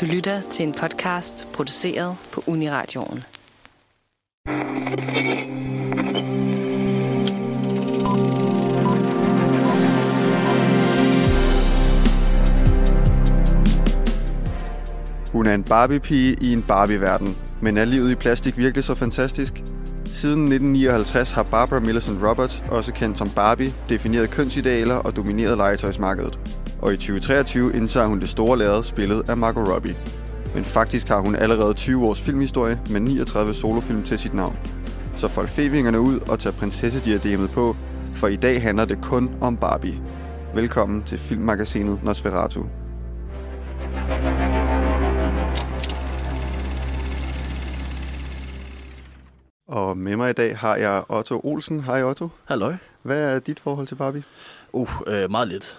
Du lytter til en podcast produceret på Uniradioen. Hun er en Barbie-pige i en Barbie-verden. Men er livet i plastik virkelig så fantastisk? Siden 1959 har Barbara Millicent Roberts, også kendt som Barbie, defineret kønsidealer og domineret legetøjsmarkedet. Og i 2023 indtager hun det store lærred spillet af Margot Robbie. Men faktisk har hun allerede 20 års filmhistorie med 39 solofilm til sit navn. Så fold fevingerne ud og tag prinsessediademet på, for i dag handler det kun om Barbie. Velkommen til filmmagasinet Nosferatu. Og med mig i dag har jeg Otto Olsen. Hej Otto. Halløj. Hvad er dit forhold til Barbie? Uh, øh, meget lidt.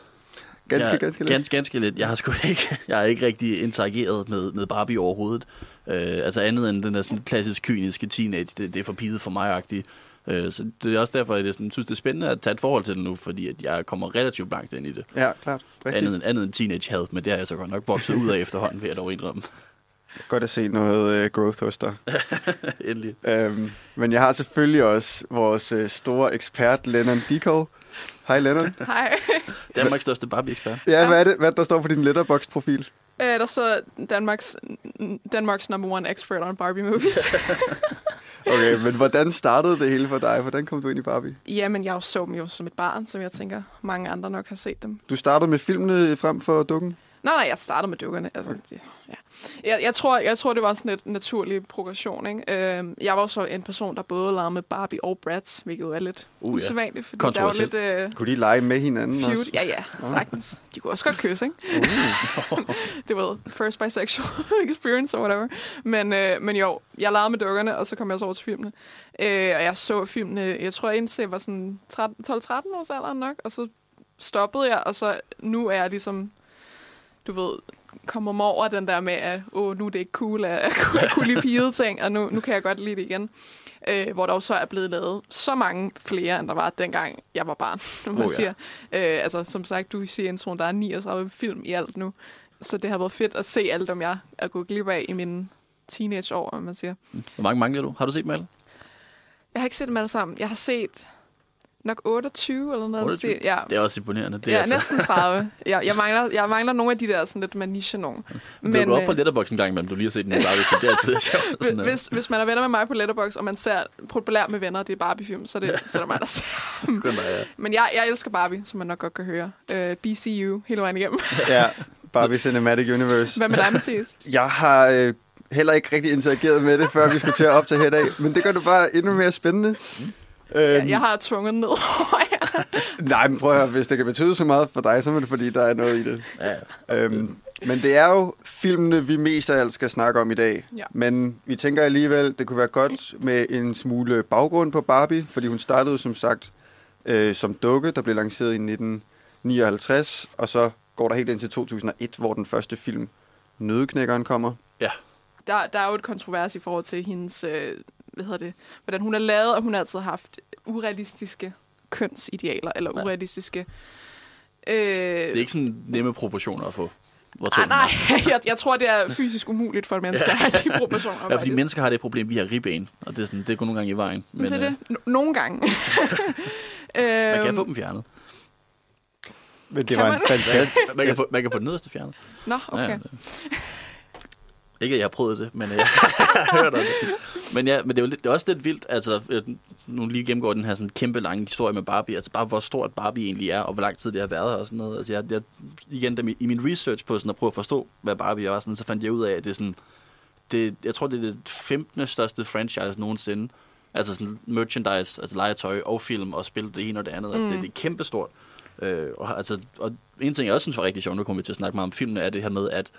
Ganske, jeg, ganske lidt. Ganske, ganske lidt. Jeg har sgu ikke, jeg har ikke rigtig interageret med, med Barbie overhovedet. Øh, altså andet end den der sådan klassisk kyniske teenage, det, det er for pidet for mig-agtigt. Øh, så det er også derfor, at jeg sådan, synes, det er spændende at tage et forhold til det nu, fordi at jeg kommer relativt blankt ind i det. Ja, klart. Rigtigt. Andet, end- andet end teenage-had, men det har jeg så godt nok vokset ud af efterhånden, ved jeg dog indrømme. Godt at se noget uh, growth hos dig. Endelig. Um, men jeg har selvfølgelig også vores uh, store ekspert, Lennon Diko. Hej Lennon. Hej. Danmarks største Barbie-ekspert. Ja, hvad er det, hvad der står på din letterbox-profil? Øh, der så Danmarks, Danmarks number one expert on Barbie movies. Okay, men hvordan startede det hele for dig? Hvordan kom du ind i Barbie? Jamen, jeg så dem jo som et barn, som jeg tænker, mange andre nok har set dem. Du startede med filmene frem for dukken? Nej, nej, jeg startede med dukkerne. Altså, det, ja. jeg, jeg, tror, jeg tror, det var sådan et naturlig progression. Ikke? Øh, jeg var jo så en person, der både legede med Barbie og Bratz, hvilket jo er lidt Uh, uh, ja. usædvanligt, fordi der var lidt øh, Kunne de lege med hinanden feud. også? Ja, ja, sagtens. De kunne også godt kysse, ikke? det var first bisexual experience or whatever. Men, øh, men jo, jeg legede med dukkerne, og så kom jeg så over til filmene. Øh, og jeg så filmene, jeg tror indtil jeg var sådan 13 12-13 års alderen nok, og så stoppede jeg, og så nu er jeg ligesom, du ved, kommer mig over den der med, at åh, nu er det ikke cool at, kunne- lide pigede ting, og nu, nu kan jeg godt lide det igen. Øh, hvor der jo så er blevet lavet så mange flere, end der var dengang jeg var barn, som man Oh, ja. siger. Øh, altså, som sagt, du siger introen, der er 39 film i alt nu. Så det har været fedt at se alle dem, jeg er gået glip af i mine teenageår, om man siger. Hvor mange mangler du? Har du set dem alle? Jeg har ikke set dem alle sammen. Jeg har set nok 28 eller noget. 28? Det, ja, Det er også imponerende. Det det er altså, næsten 30. Jeg, jeg, mangler, jeg mangler nogle af de der sådan lidt med niche nogen. Men, du går op øh, på Letterboxd en gang imellem, du lige har set den i Barbie, så det er altid sjovt. hvis, Sådan, øh, hvis, hvis man er venner med mig på Letterboxd, og man ser populært med venner, det er Barbie-film, så er det, så er det mig, der ser. kun ja. Men jeg, jeg elsker Barbie, som man nok godt kan høre. Uh, BCU hele vejen igennem. Ja, Barbie Cinematic Universe. Hvad med dig, Mathias? Jeg har øh, heller ikke rigtig interageret med det, før vi skulle til at optage her i dag. Men det gør det bare endnu mere spændende. Øhm, Jeg, jeg har tvunget ned over jer. Nej, men prøv at høre, hvis det kan betyde så meget for dig, så er det fordi, der er noget i det. ja. Øhm, men det er jo filmene, vi mest af alt skal snakke om i dag. Ja. Men vi tænker alligevel, det kunne være godt med en smule baggrund på Barbie, fordi hun startede som sagt øh, som dukke, der blev lanceret i 1959, og så går der helt ind til 2001, hvor den første film, Nødeknækkeren, kommer. Der, der er jo et kontrovers i forhold til hendes, øh, hvad hedder det, hvordan hun er lavet, og hun har altid haft urealistiske kønsidealer, eller Ja. urealistiske... Øh, Det er ikke sådan nemme proportioner at få. Hvor Ah, nej, jeg, jeg tror, det er fysisk umuligt for et menneske Ja. at have de proportioner. Ja, fordi faktisk. mennesker har det problem, vi har ribben, og det, er sådan, det går nogle gange i vejen. Men, det er øh, det. No- nogle gange. Man kan Øhm, få dem fjernet. Men det Kan var en man? fantastisk... Man kan få, man kan få den nederste fjernet. Nå, okay. Ja, det- ikke, at jeg har prøvet det, men øh, jeg har hørt om det. Men, ja, men det, er jo lidt, det er også lidt vildt, altså, øh, nu lige gennemgår den her sådan kæmpe lange historie med Barbie, altså bare hvor stort Barbie egentlig er, og hvor lang tid det har været her og sådan noget. Altså, jeg, jeg, igen, da, i min research på sådan at prøve at forstå, hvad Barbie er, sådan, så fandt jeg ud af, at det er sådan, det, jeg tror, det er det 15. største franchise nogensinde. Altså sådan merchandise, altså legetøj og film og spil, det ene og det andet. Altså, Mm. det, det er kæmpestort. Øh, og, altså, og en ting, jeg også synes var rigtig sjovt, nu kommer vi til at snakke meget om filmene, er det her med, at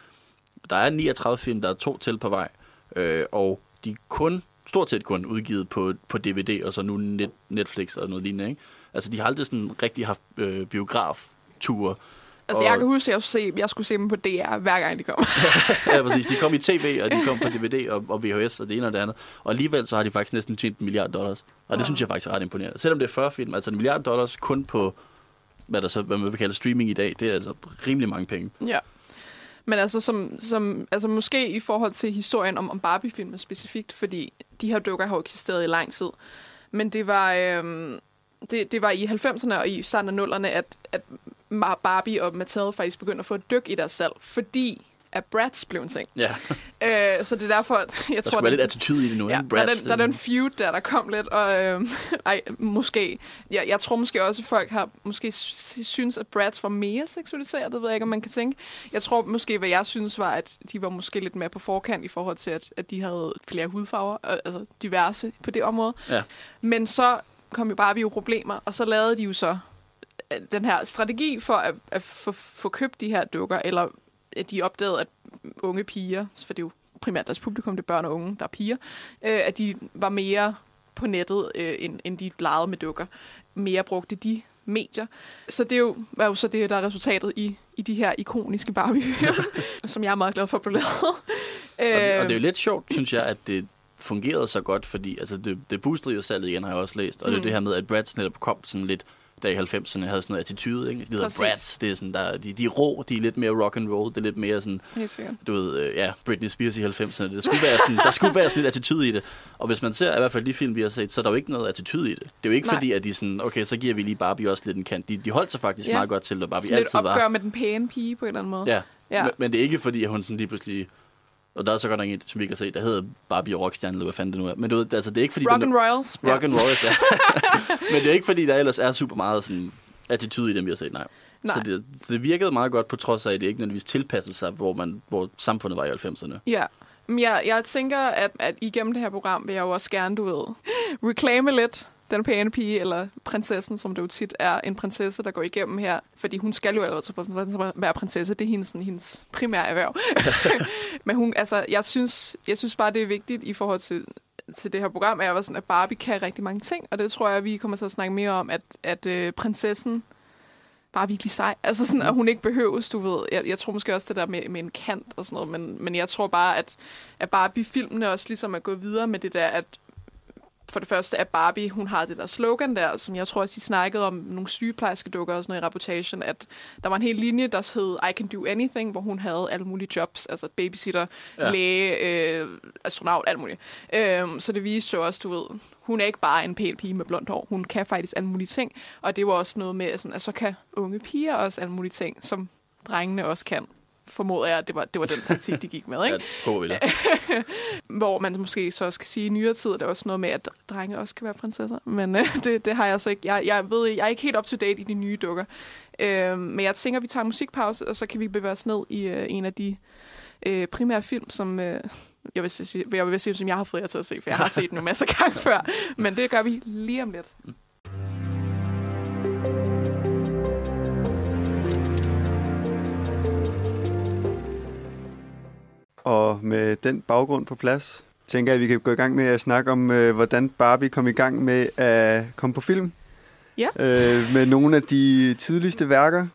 der er 39 film, der er to til på vej, øh, og de er kun, stort set kun udgivet på, på DVD, og så nu net, Netflix og noget lignende, ikke? Altså, de har aldrig sådan rigtig haft øh, biograf-ture. Altså, jeg kan huske, at jeg skulle, se, jeg skulle se dem på DR, hver gang de kom. ja, præcis. De kom i tv, og de kom på DVD og, og VHS og det ene og det andet. Og alligevel så har de faktisk næsten tjent en milliard dollars. Og det Wow. synes jeg faktisk er ret imponerende. Selvom det er 40 film, altså en milliard dollars kun på, hvad, der så, hvad man vil kalde streaming i dag, det er altså rimelig mange penge. ja. Men altså, som, som, altså måske i forhold til historien om, om Barbie-filmen specifikt, fordi de her dukker har jo eksisteret i lang tid. Men det var, øhm, det, det var i 90'erne og i starten af 0'erne, at, at Barbie og Mattel faktisk begyndte at få et dyk i deres salg, fordi at Bratz blev en ting. Ja, Øh, så det er derfor, at jeg der tror, skulle være lidt attitude i det nu, Ja, ikke? der, er den, der er den feud der, der kom lidt, og øh, ej, måske, jeg, jeg tror måske også, at folk har måske sy- synes, at Bratz var mere seksualiseret, det ved jeg ikke, om man kan tænke. Jeg tror måske, hvad jeg synes var, at de var måske lidt mere på forkant i forhold til, at, at de havde flere hudfarver, øh, altså diverse på det område. Ja. Men så kom jo Barbie jo problemer, og så lavede de jo så øh, den her strategi for at, at få, få købt de her dukker, eller de opdagede, at unge piger, for det er jo primært deres publikum, det er børn og unge, der er piger, øh, at de var mere på nettet, øh, end, end de legede med dukker. Mere brugte de medier. Så det er jo, er jo så det, der er resultatet i, i de her ikoniske barbie som jeg er meget glad for blev lavet. Og det, og det er jo Øh, lidt sjovt, synes jeg, at det fungerede så godt, fordi altså, det, det boostede jo salget igen, har jeg også læst. Og mm. det er Mm. det her med, at Bratz netop kom sådan lidt, der i 90'erne havde sådan noget attitude, ikke? De hedder. Bratz, det er sådan, der, de, de er rå, de er lidt mere rock and roll, det er lidt mere sådan, du ved, øh, ja, Britney Spears i 90'erne. Det skulle være sådan, der skulle være sådan lidt attitude i det. Og hvis man ser i hvert fald de film, vi har set, så er der jo ikke noget attitude i det. Det er jo ikke Nej. fordi, at de sådan, okay, så giver vi lige Barbie også lidt en kant. De, de holdt sig faktisk Ja. meget godt til, hvad Barbie lidt altid var. opgør med den pæne pige på en eller anden måde. Ja, Ja. Men, men det er ikke fordi, at hun sådan lige pludselig... Og der er så godt nok en, som vi har set, der hedder Barbie og Rockstjerne, eller hvad fanden det nu er. Men du ved, altså, det er ikke fordi... Rock and Royals. er, rock and Royals, ja. men det er ikke fordi, der ellers er super meget sådan attitude i dem, vi har set, nej. Nej. Så det, så det virkede meget godt, på trods af, at det ikke nødvendigvis tilpassede sig, hvor, man, hvor samfundet var i 90'erne. Ja. Men jeg, jeg tænker, at, at igennem det her program vil jeg jo også gerne, du ved, reclaime lidt den pæne pige, eller prinsessen, som det jo tit er, en prinsesse, der går igennem her. Fordi hun skal jo allerede til at være prinsesse. Det er hendes, sådan, hendes primære erhverv. Men hun, altså, jeg synes, jeg synes bare, det er vigtigt i forhold til, til det her program, er, sådan, at Barbie kan rigtig mange ting. Og det tror jeg, vi kommer til at snakke mere om, at, at øh, prinsessen bare er virkelig sej. Altså sådan, at hun ikke behøves, du ved. Jeg, jeg tror måske også det der med, med en kant og sådan noget, men, men jeg tror bare, at, at Barbie-filmene også ligesom er gået videre med det der, at for det første er Barbie, hun har det der slogan der, som jeg tror også, de snakkede om nogle sygeplejerske dukker og sådan noget i reputation, at der var en hel linje, der hed I can do anything, hvor hun havde alle mulige jobs, altså babysitter, ja. læge, øh, astronaut, alt muligt. Øhm, så det viste jo også, du ved, hun er ikke bare en pæn pige med blondt hår, hun kan faktisk alle mulige ting, og det var også noget med, sådan, at så kan unge piger også alle mulige ting, som drengene også kan formoder jeg, at det var, det var den taktik, de gik med. Ja, Ikke? det håber vi. Hvor man måske så skal sige, i nyere tid er der også noget med, at drenge også kan være prinsesser. Men øh, det, det har jeg så ikke. Jeg, jeg ved, jeg er ikke helt up to date i de nye dukker. Øh, men jeg tænker, at vi tager en musikpause, og så kan vi bevæge os ned i øh, en af de øh, primære film, som... Øh, jeg vil, sige, jeg vil sige, som jeg har fået jer til at se, for jeg har set den en masse gange før. Men det gør vi lige om lidt. Og med den baggrund på plads, tænker jeg, at vi kan gå i gang med at snakke om, øh, hvordan Barbie kom i gang med at komme på film. Ja. Øh, med nogle af de tidligste værker.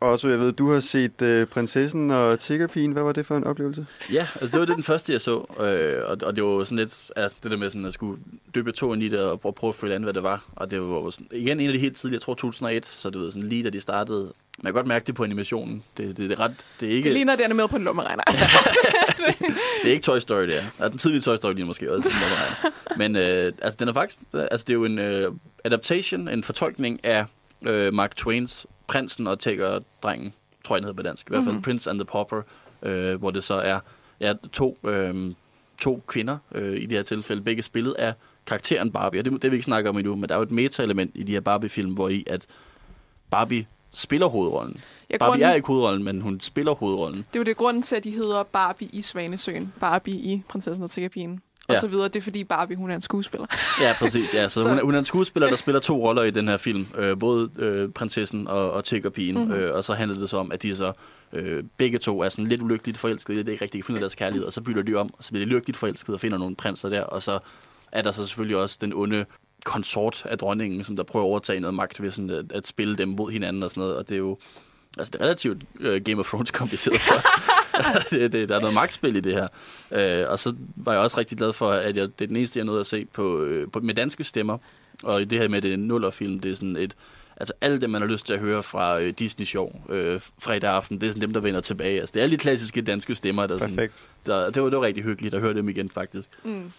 Og så jeg ved, du har set øh, Prinsessen og Tiggerpigen. Hvad var det for en oplevelse? Ja, altså det var det den første, jeg så. Øh, og, og det var sådan lidt altså, det der med sådan, at skulle dyppe tåen i det og prøve, prøve at følge an, hvad det var. Og det var jo sådan, igen en af de helt tidlige, jeg tror 2001, så du ved, sådan lige da de startede. Man kan godt mærke det på animationen. Det, det, det er ret, det er ikke... Det ligner, den er med på en lommeregner. Altså. Det er ikke Toy Story, det er. Ja, den tidlige Toy Story ligner måske også. Der var. Men øh, altså, den er faktisk... Altså, det er jo en øh, adaptation, en fortolkning af øh, Mark Twains Prinsen og Tigger-drengen, tror jeg, den hedder på dansk. I hvert fald Mhm. mm-hmm. Prince and the Pauper, øh, hvor det så er ja, to, øh, to kvinder øh, i det her tilfælde, begge spillet af karakteren Barbie. Og det, det vil vi ikke snakke om endnu, men der er jo et meta-element i de her Barbie-film, hvor i at Barbie spiller hovedrollen. Ja, Barbie grunden, er ikke hovedrollen, men hun spiller hovedrollen. Det er jo det grunden til, at de hedder Barbie i Svanesøen, Barbie i Prinsessen og Tiggerpigen, og Ja. så videre. Det er fordi Barbie, hun er en skuespiller. Ja, præcis. Ja. Så, Så-. Hun, er, hun er en skuespiller, der spiller to roller i den her film. Øh, både øh, prinsessen og, og tiggerpigen. Mhm. Mm-hmm. Øh, og så handler det så om, at de så øh, begge to er sådan lidt ulykkeligt forelskede. Det er ikke rigtig kan finde ud af deres kærlighed. Og så bytter de om, og så bliver de lykkeligt forelskede og finder nogle prinser der. Og så er der så selvfølgelig også den onde konsort af dronningen, som der prøver at overtage noget magt ved sådan at, at spille dem mod hinanden og sådan noget. Og det er jo altså det er relativt øh, Game of Thrones kompliceret for. det, det, der er noget magtspil i det her. Øh, og så var jeg også rigtig glad for, at jeg, det er den eneste, jeg nåede at se på, øh, på, med danske stemmer. Og i det her med det nullerfilm, det er sådan et altså alle dem, man har lyst til at høre fra øh, Disney Show øh, fredag aften, det er sådan dem, der vender tilbage. Altså, det er alle de klassiske danske stemmer, der sådan, Perfekt. der, det, var, det var rigtig hyggeligt at høre dem igen, faktisk. Mm.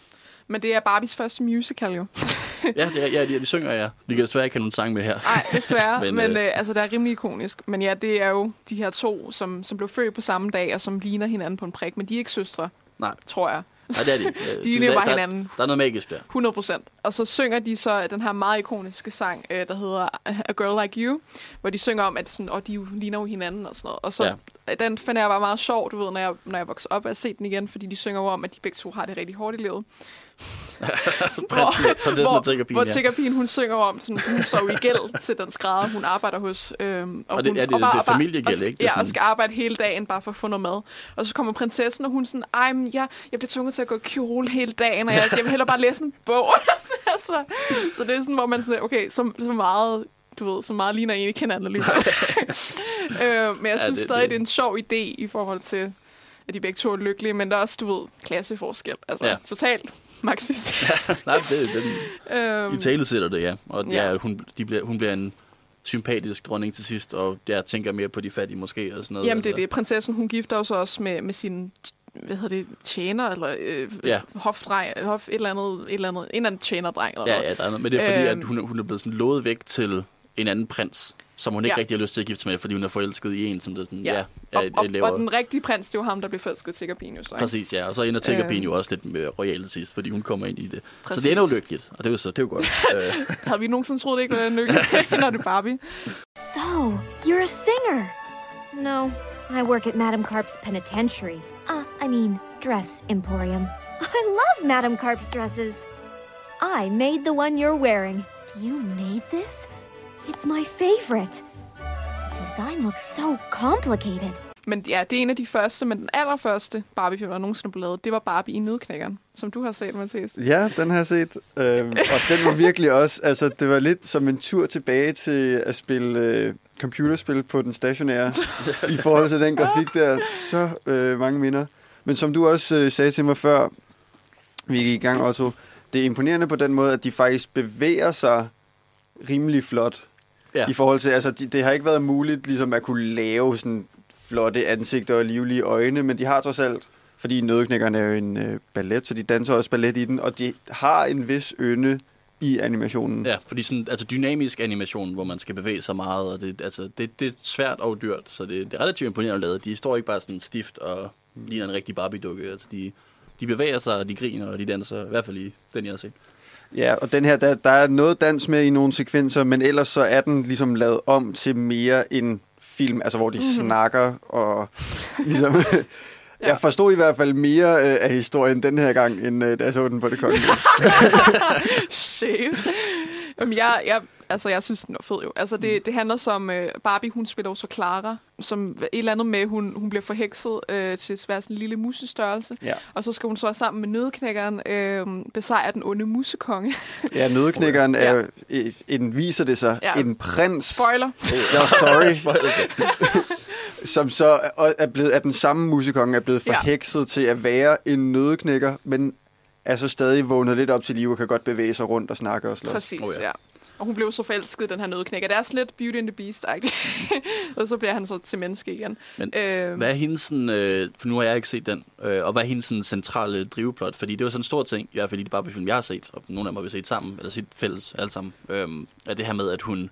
Men det er Barbies første musical jo. Ja, det er, ja de, de synger, ja. Vi kan desværre ikke have nogen sang med her. Nej, desværre, men, Men, øh, øh, altså, det er rimelig ikonisk. Men ja, det er jo de her to, som, som blev født på samme dag, og som ligner hinanden på en prik, men de er ikke søstre, Nej, tror jeg. nej det er de. Øh, De ligner bare der, hinanden. Der er noget magisk der. 100 procent. Og så synger de så den her meget ikoniske sang, øh, der hedder A Girl Like You, hvor de synger om, at sådan, oh, de ligner jo hinanden og sådan noget. Og så Ja. den finder jeg bare meget sjov, du ved, når jeg, når jeg vokser op at se den igen, fordi de synger jo om, at de begge to har det rigtig hårdt i livet. Og tiggerpigen, hvor ja. tiggerpigen, hun synger om, sådan, hun står i gæld til den skrædder, hun arbejder hos. Øhm, Og det- hun, ja, det- og bare- det er og familiegæld, og ikke? Det Ja, og sådan- skal arbejde hele dagen bare for at få noget mad. Og så kommer prinsessen, og hun sådan, ej, men jeg, jeg bliver tvunget til at gå i kjole hele dagen, og jeg, jeg vil hellere bare læse en bog. så, så det er sådan, hvor man sådan, okay, så, så meget du ved, så meget ligner en, I kender alligevel. øh, men jeg Ja, synes det- stadig, det- det er en sjov idé i forhold til, at de begge to er lykkelige, men der er også, du ved, klasseforskel. Altså, Ja. ja. totalt marxist. Nej, det, den, øhm, I tale sætter det, ja. Og ja. Ja. Ja, hun, de bliver, hun bliver en sympatisk dronning til sidst, og jeg tænker mere på de fattige måske, og sådan noget. Jamen, det er altså. det. Prinsessen, hun gifter jo så også med, med sin hvad hedder det, tjener, eller øh, Ja. ja. hofdreng, hof, et eller andet, et eller andet, en eller anden tjenerdreng, eller Ja, noget. ja, der er noget. Men det er fordi, Øhm. at hun, hun er blevet sådan lovet væk til en anden prins, som hun ikke Ja. rigtig har lyst til at gifte sig med, fordi hun er forelsket i en, som det sådan, ja, Ja. ja, Og, ja, og, laver. og, den rigtige prins, det var ham, der blev forelsket til Tiggerpigen, jo så, ikke? Præcis, ja. Og så ender Øhm. jo også lidt med royal til sidst, fordi hun kommer ind i det. Så Præcis. det ender ulykkeligt, og det er jo så, det er jo godt. Øh, Havde vi nogensinde troet, det ikke var lykkeligt, når det er Barbie? So, you're a singer? No, I work at Madame Carp's penitentiary. Uh, I mean, dress emporium. I love Madame Carp's dresses. I made the one you're wearing. You made this? It's my favorite. The design looks so complicated. Men ja, det er en af de første, men den allerførste Barbie-film, der nogensinde blev lavet, det var Barbie i Nødknækkeren, som du har set, Mathias. Ja, den har jeg set. Øhm, og den var virkelig også... Altså, det var lidt som en tur tilbage til at spille øh, computerspil på den stationære. I forhold til den grafik der. Så øh, mange minder. Men som du også øh, sagde til mig før, vi gik i gang, Otto, det er imponerende på den måde, at de faktisk bevæger sig rimelig flot. Ja. I forhold til, altså, de, det har ikke været muligt ligesom at kunne lave sådan flotte ansigter og livlige øjne, men de har trods alt, fordi Nødknækkerne er jo en øh, ballet, så de danser også ballet i den, og de har en vis ynde i animationen. ja, fordi sådan, altså dynamisk animation, hvor man skal bevæge sig meget, og det, altså, det, det er svært og dyrt, så det, det er relativt imponerende lavet. De står ikke bare sådan stift og ligner en rigtig Barbie-dukke. Altså, de, de bevæger sig, og de griner, og de danser, i hvert fald i den, jeg har set. Ja, og den her, der, der er noget dans med i nogle sekvenser, men ellers så er den ligesom lavet om til mere en film, altså hvor de Mhm. mm-hmm. snakker og ligesom... Jeg forstod i hvert fald mere øh, af historien den her gang, end øh, da jeg så den på det kongelige. Shit. Jamen, jeg, jeg, altså, jeg synes, den var fed jo. Altså, Mm. det, det handler som uh, Barbie, hun spiller jo så Clara, som et eller andet med, hun, hun bliver forhekset uh, til at være sådan en lille musestørrelse. Ja. Og så skal hun så sammen med nødknækkeren uh, besejre den onde musekonge. Ja, nødknækkeren er Ja. jo, øh, en, viser det sig, Ja. en prins, Spoiler. ja, sorry, Spoiler. som så er, blevet, at den samme musikonge er blevet Ja. forhekset til at være en nødknækker, men er så stadig vågnet lidt op til liv og kan godt bevæge sig rundt og snakke og slås. Præcis, oh, ja. ja. Og hun blev så forelsket den her nødknækker. Det er sådan lidt Beauty and the beast Og så bliver han så til menneske igen. Men Øh, Hvad er hendes sådan, øh, for nu har jeg ikke set den, øh, og hvad er hendes sådan, centrale driveplot? Fordi det var sådan en stor ting, i hvert fald i de Barbie-film, jeg har set, og nogle af dem har vi set sammen, eller set fælles alle sammen, øh, er det her med, at hun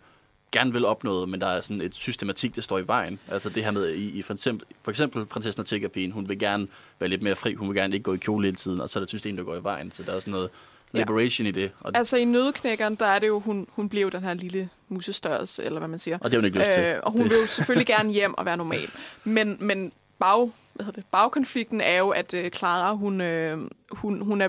gerne vil opnå noget, men der er sådan et systematik, der står i vejen. Altså det her med, i, i for, eksempel, for eksempel prinsessen og tiggerpigen, hun vil gerne være lidt mere fri, hun vil gerne ikke gå i kjole hele tiden, og så er der et system, der går i vejen, så der er sådan noget Ja. liberation i det, og, Altså i nødknækkeren, der er det jo, hun, hun bliver jo den her lille musestørrelse, eller hvad man siger. og det har hun ikke lyst til. Øh, og hun det, vil jo selvfølgelig gerne hjem og være normal. Men, men bag, hvad hedder det, bagkonflikten er jo, at øh, Clara, hun, øh, hun, hun er,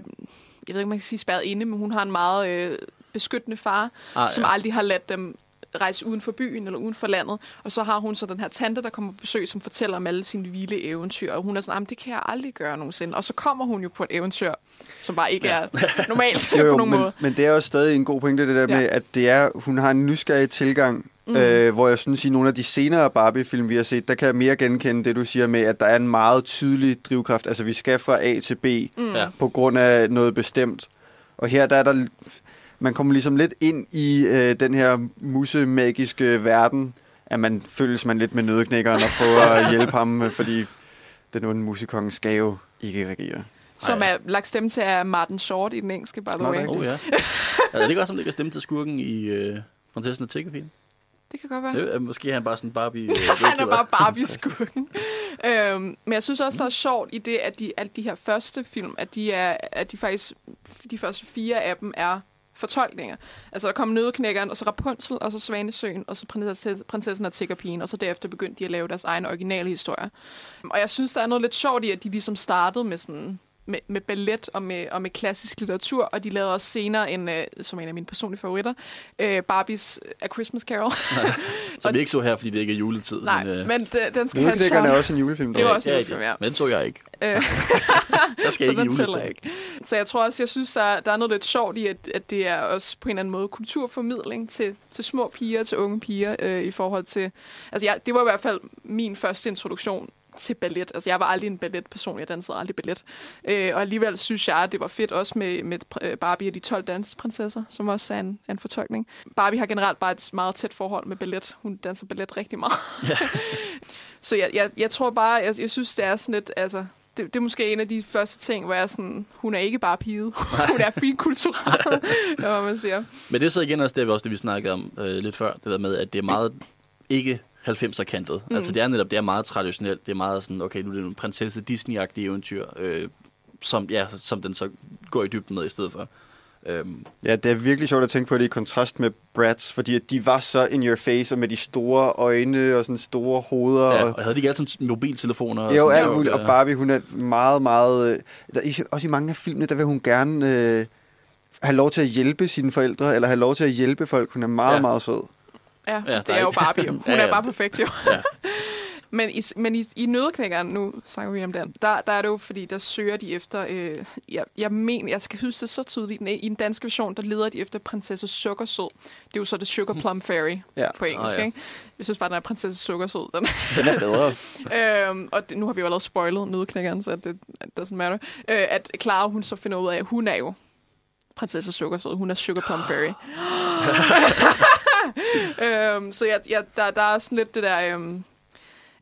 jeg ved ikke, om man kan sige spærret inde, men hun har en meget øh, beskyttende far, ah, som ja. aldrig har ladt dem rejse uden for byen eller uden for landet. Og så har hun så den her tante, der kommer på besøg, som fortæller om alle sine vilde eventyr. Og hun er sådan, "Jamen, det kan jeg aldrig gøre nogensinde. Og så kommer hun jo på et eventyr, som bare ikke Ja. er normalt Jo, på jo, nogen men, måde. men det er også stadig en god pointe, det der Ja. med, at det er, hun har en nysgerrig tilgang, mm. Øh, hvor jeg synes, i nogle af de senere Barbie-film, vi har set, der kan jeg mere genkende det, du siger med, at der er en meget tydelig drivkraft. Altså, vi skal fra A til B Mm. På grund af noget bestemt. Og her der er der man kommer ligesom lidt ind i øh, den her musemagiske verden, at man føles man lidt med nødknækkeren og prøver at hjælpe ham, øh, fordi den onde musikonge skal jo ikke regere. Som er lagt stemme til af Martin Short i den engelske, by the Nå, way. det er Oh, ja. er det ikke også, som det kan stemme til skurken i øh, Prinsessen og Tiggerpigen? Det kan godt være. Det er, måske er han bare sådan Barbie... Øh, Han er bare Barbie-skurken. øhm, men jeg synes også, der er sjovt i det, at de, at de her første film, at de, er, at de faktisk, de første fire af dem er fortolkninger. Altså, der kom Nødeknækkeren, og så Rapunzel, og så Svanesøen, og så Prinsessen og Tiggerpigen, og så derefter begyndte de at lave deres egen originale historie. Og jeg synes, der er noget lidt sjovt i, at de ligesom startede med sådan med, med ballet og med, og med klassisk litteratur, og de lavede også senere en, øh, som en af mine personlige favoritter, øh, Barbies A Christmas Carol. Som vi ikke så her, fordi det ikke er juletid. Nej, men, øh, men d- den skal have en er også en julefilm. Det var også en julefilm, ja. Men den så jeg ikke. Øh, Der skal så ikke den tæller julestemning. ikke. Så jeg tror også, jeg synes, der, der er noget lidt sjovt i, at, at det er også på en eller anden måde kulturformidling til, til små piger, til unge piger, øh, i forhold til... Altså, jeg, det var i hvert fald min første introduktion til ballet. Altså, jeg var aldrig en balletperson. Jeg dansede aldrig ballet. Øh, og alligevel synes jeg, at det var fedt også med, med øh, Barbie og de 12 dansprinsesser, som også er en, en fortolkning. Barbie har generelt bare et meget tæt forhold med ballet. Hun danser ballet rigtig meget. Ja. Så jeg, jeg, jeg tror bare, jeg, jeg synes, det er sådan lidt... Altså, det, det er måske en af de første ting, hvor jeg er sådan, hun er ikke bare pige. hun er fint kulturel, hvad man siger. Men det er så igen også det, vi også det, vi snakkede om øh, lidt før, det der med, at det er meget ikke 90'er kantet. Mm. Altså det er netop, det er meget traditionelt. Det er meget sådan, okay, nu er det en prinsesse Disney-agtig eventyr, øh, som, ja, som den så går i dybden med i stedet for. Øhm, Ja, det er virkelig sjovt at tænke på det i kontrast med Bratz, fordi at de var så in your face, og med de store øjne og sådan store hoveder. ja, og, og havde de ikke alle sammen mobiltelefoner? Og jo, sådan alt muligt. Og Barbie, hun er meget, meget... øh, Der, i- også i mange af filmene, der vil hun gerne øh, have lov til at hjælpe sine forældre, eller have lov til at hjælpe folk. Hun er meget, ja. meget sød. Ja, Ja, det er er jo Barbie. jo. Hun Ja, er ja. bare perfekt, jo. Ja. Men i, men i, i Nødeknækkeren, nu snakker vi om den, der, der er det jo, fordi der søger de efter, øh, jeg, jeg mener, jeg skal huske det så tydeligt, i den danske version, der leder de efter prinsesse Sukkersød. Det er jo så det Sugar Plum Fairy Ja. på engelsk, Ah, ja. ikke? Jeg synes bare, den er prinsesse Sukkersød. Den. Den er bedre. øhm, og det, nu har vi jo allerede spoilet Nødeknækkeren, så det doesn't matter. Øh, at Clara, hun så finder ud af, at hun er jo prinsesse Sukkersød. Hun er Sugar Plum Fairy. øhm, så jeg, jeg, der, der er sådan lidt det der... Øhm,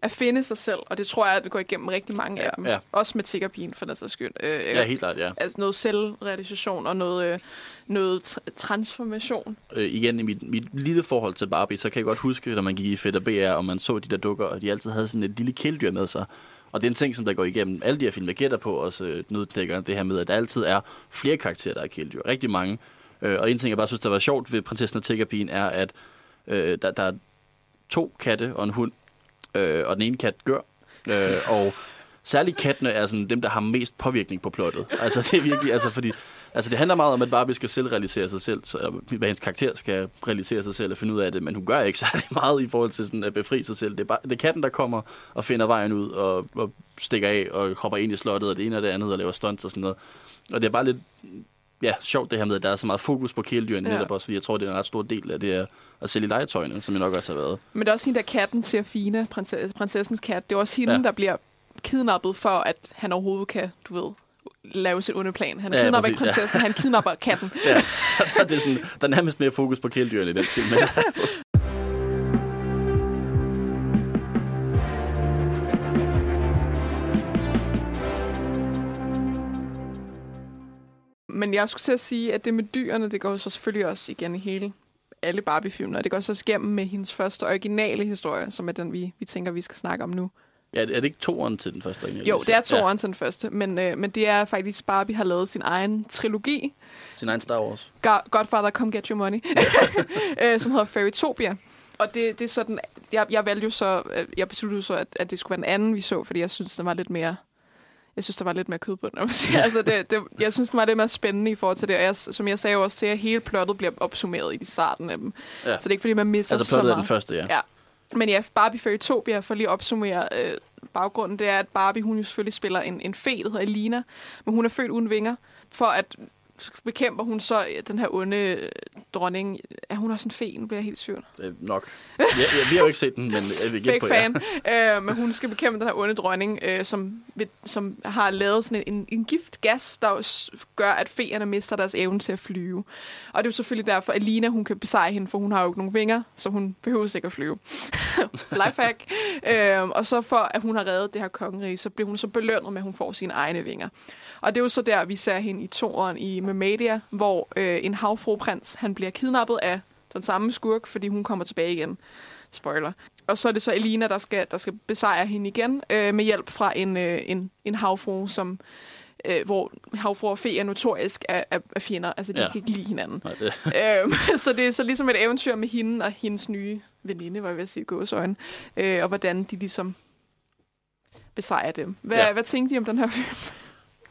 at finde sig selv, og det tror jeg, at det går igennem rigtig mange af dem. Ja. Også med tiggerpigen, for den sags skyld. Øh, Ja, helt klart, ja. Altså noget selvrealisation og noget, øh, noget tr- transformation. øh, igen i mit, mit lille forhold til Barbie, så kan jeg godt huske, når man gik i Fedt og BR, og man så de der dukker, og de altid havde sådan et lille kæledyr med sig. Og det er en ting, som der går igennem alle de her film, jeg gætter på, også øh, det her med, at der altid er flere karakterer, der er kæledyr. Rigtig mange. Øh, og en ting, jeg bare synes, der var sjovt ved Prinsessen og Tiggerpigen, er, at øh, der, der er to katte og en hund, øh, og den ene kat gør. Øh, og særligt kattene er sådan dem, der har mest påvirkning på plottet. Altså det er virkelig, altså fordi, altså det handler meget om, at Barbie skal selv realisere sig selv, så, eller hvad hendes karakter skal realisere sig selv og finde ud af det, men hun gør ikke særlig meget i forhold til sådan at befri sig selv. Det er, bare, det er katten, der kommer og finder vejen ud og, og stikker af og hopper ind i slottet og det ene og det andet og laver stunts og sådan noget. Og det er bare lidt ja, sjovt det her med, at der er så meget fokus på kæledyrene Ja. netop også, fordi jeg tror, det er en ret stor del af det her at sælge legetøjene, som jeg nok også har været. Men det er også hende, der katten ser fine, prinsesse, prinsessens kat. Det er også hende, ja. Der bliver kidnappet for, at han overhovedet kan, du ved, lave sit onde plan. Han er Ja, kidnapper ikke præcis, ja. prinsessen, han kidnapper katten. Ja, så der er, det sådan, der er nærmest mere fokus på kæledyrene i den film. Men jeg skulle til at sige, at det med dyrene, det går så selvfølgelig også igen i hele alle Barbie-filmene, og det går så også igennem med hendes første originale historie, som er den, vi, vi tænker, vi skal snakke om nu. Ja, er det ikke toeren til den første? egentlig, Jo, det er toeren til den første, men, øh, men det er faktisk, Barbie har lavet sin egen trilogi, Ja, sin egen Star Wars. God, Godfather, Come Get Your Money, øh, som hedder Fairytopia. Og det, det er sådan, jeg, jeg valgte jo så, øh, jeg besluttede så, at, at det skulle være den anden, vi så, fordi jeg synes, den var lidt mere, jeg synes, der var lidt mere kød på den. altså, det, det, jeg synes, den var lidt mere spændende i forhold til det, og jeg, som jeg sagde også til, at hele plottet bliver opsummeret i starten af dem. Ja. Så det er ikke, fordi man misser Altså så plottet er meget. den første, ja. Ja. Men ja, Barbie Fairytopia, for lige at opsummere øh, baggrunden, det er, at Barbie, hun jo selvfølgelig spiller en, en fe, der hedder Elina, men hun er født uden vinger. For at bekæmper hun så øh, den her onde øh, dronningen, er hun også en fe? Nu bliver jeg helt tvivl. Øh, nok. Ja, ja, vi har jo ikke set den, men jeg vil Fake på fan. ja. Øh, men hun skal bekæmpe den her onde dronning, øh, som, som har lavet sådan en, en giftgas, der gør, at feerne mister deres evne til at flyve. Og det er jo selvfølgelig derfor, at Lina hun kan besejre hende, for hun har jo ikke nogen vinger, så hun behøver ikke at flyve. Lifehack. Øh, og så for, at hun har reddet det her kongerige, så bliver hun så belønnet med, at hun får sine egne vinger. Og det er jo så der, vi ser hende i toren i Mermadia, hvor øh, en havfruprins, han bliver kidnappet af den samme skurk, fordi hun kommer tilbage igen. Spoiler. Og så er det så Elina, der skal, der skal besejre hende igen, øh, med hjælp fra en, øh, en, en havfru, som, øh, hvor havfru og fe er notorisk af, af, af fjender. Altså, de Ja. kan ikke lide hinanden. Nej, det, øhm, så det er så ligesom et eventyr med hende og hendes nye veninde, var jeg ved at sige, gåsøjne. Øh, og hvordan de ligesom besejrer dem. Hvad, ja. hvad tænkte I om den her film?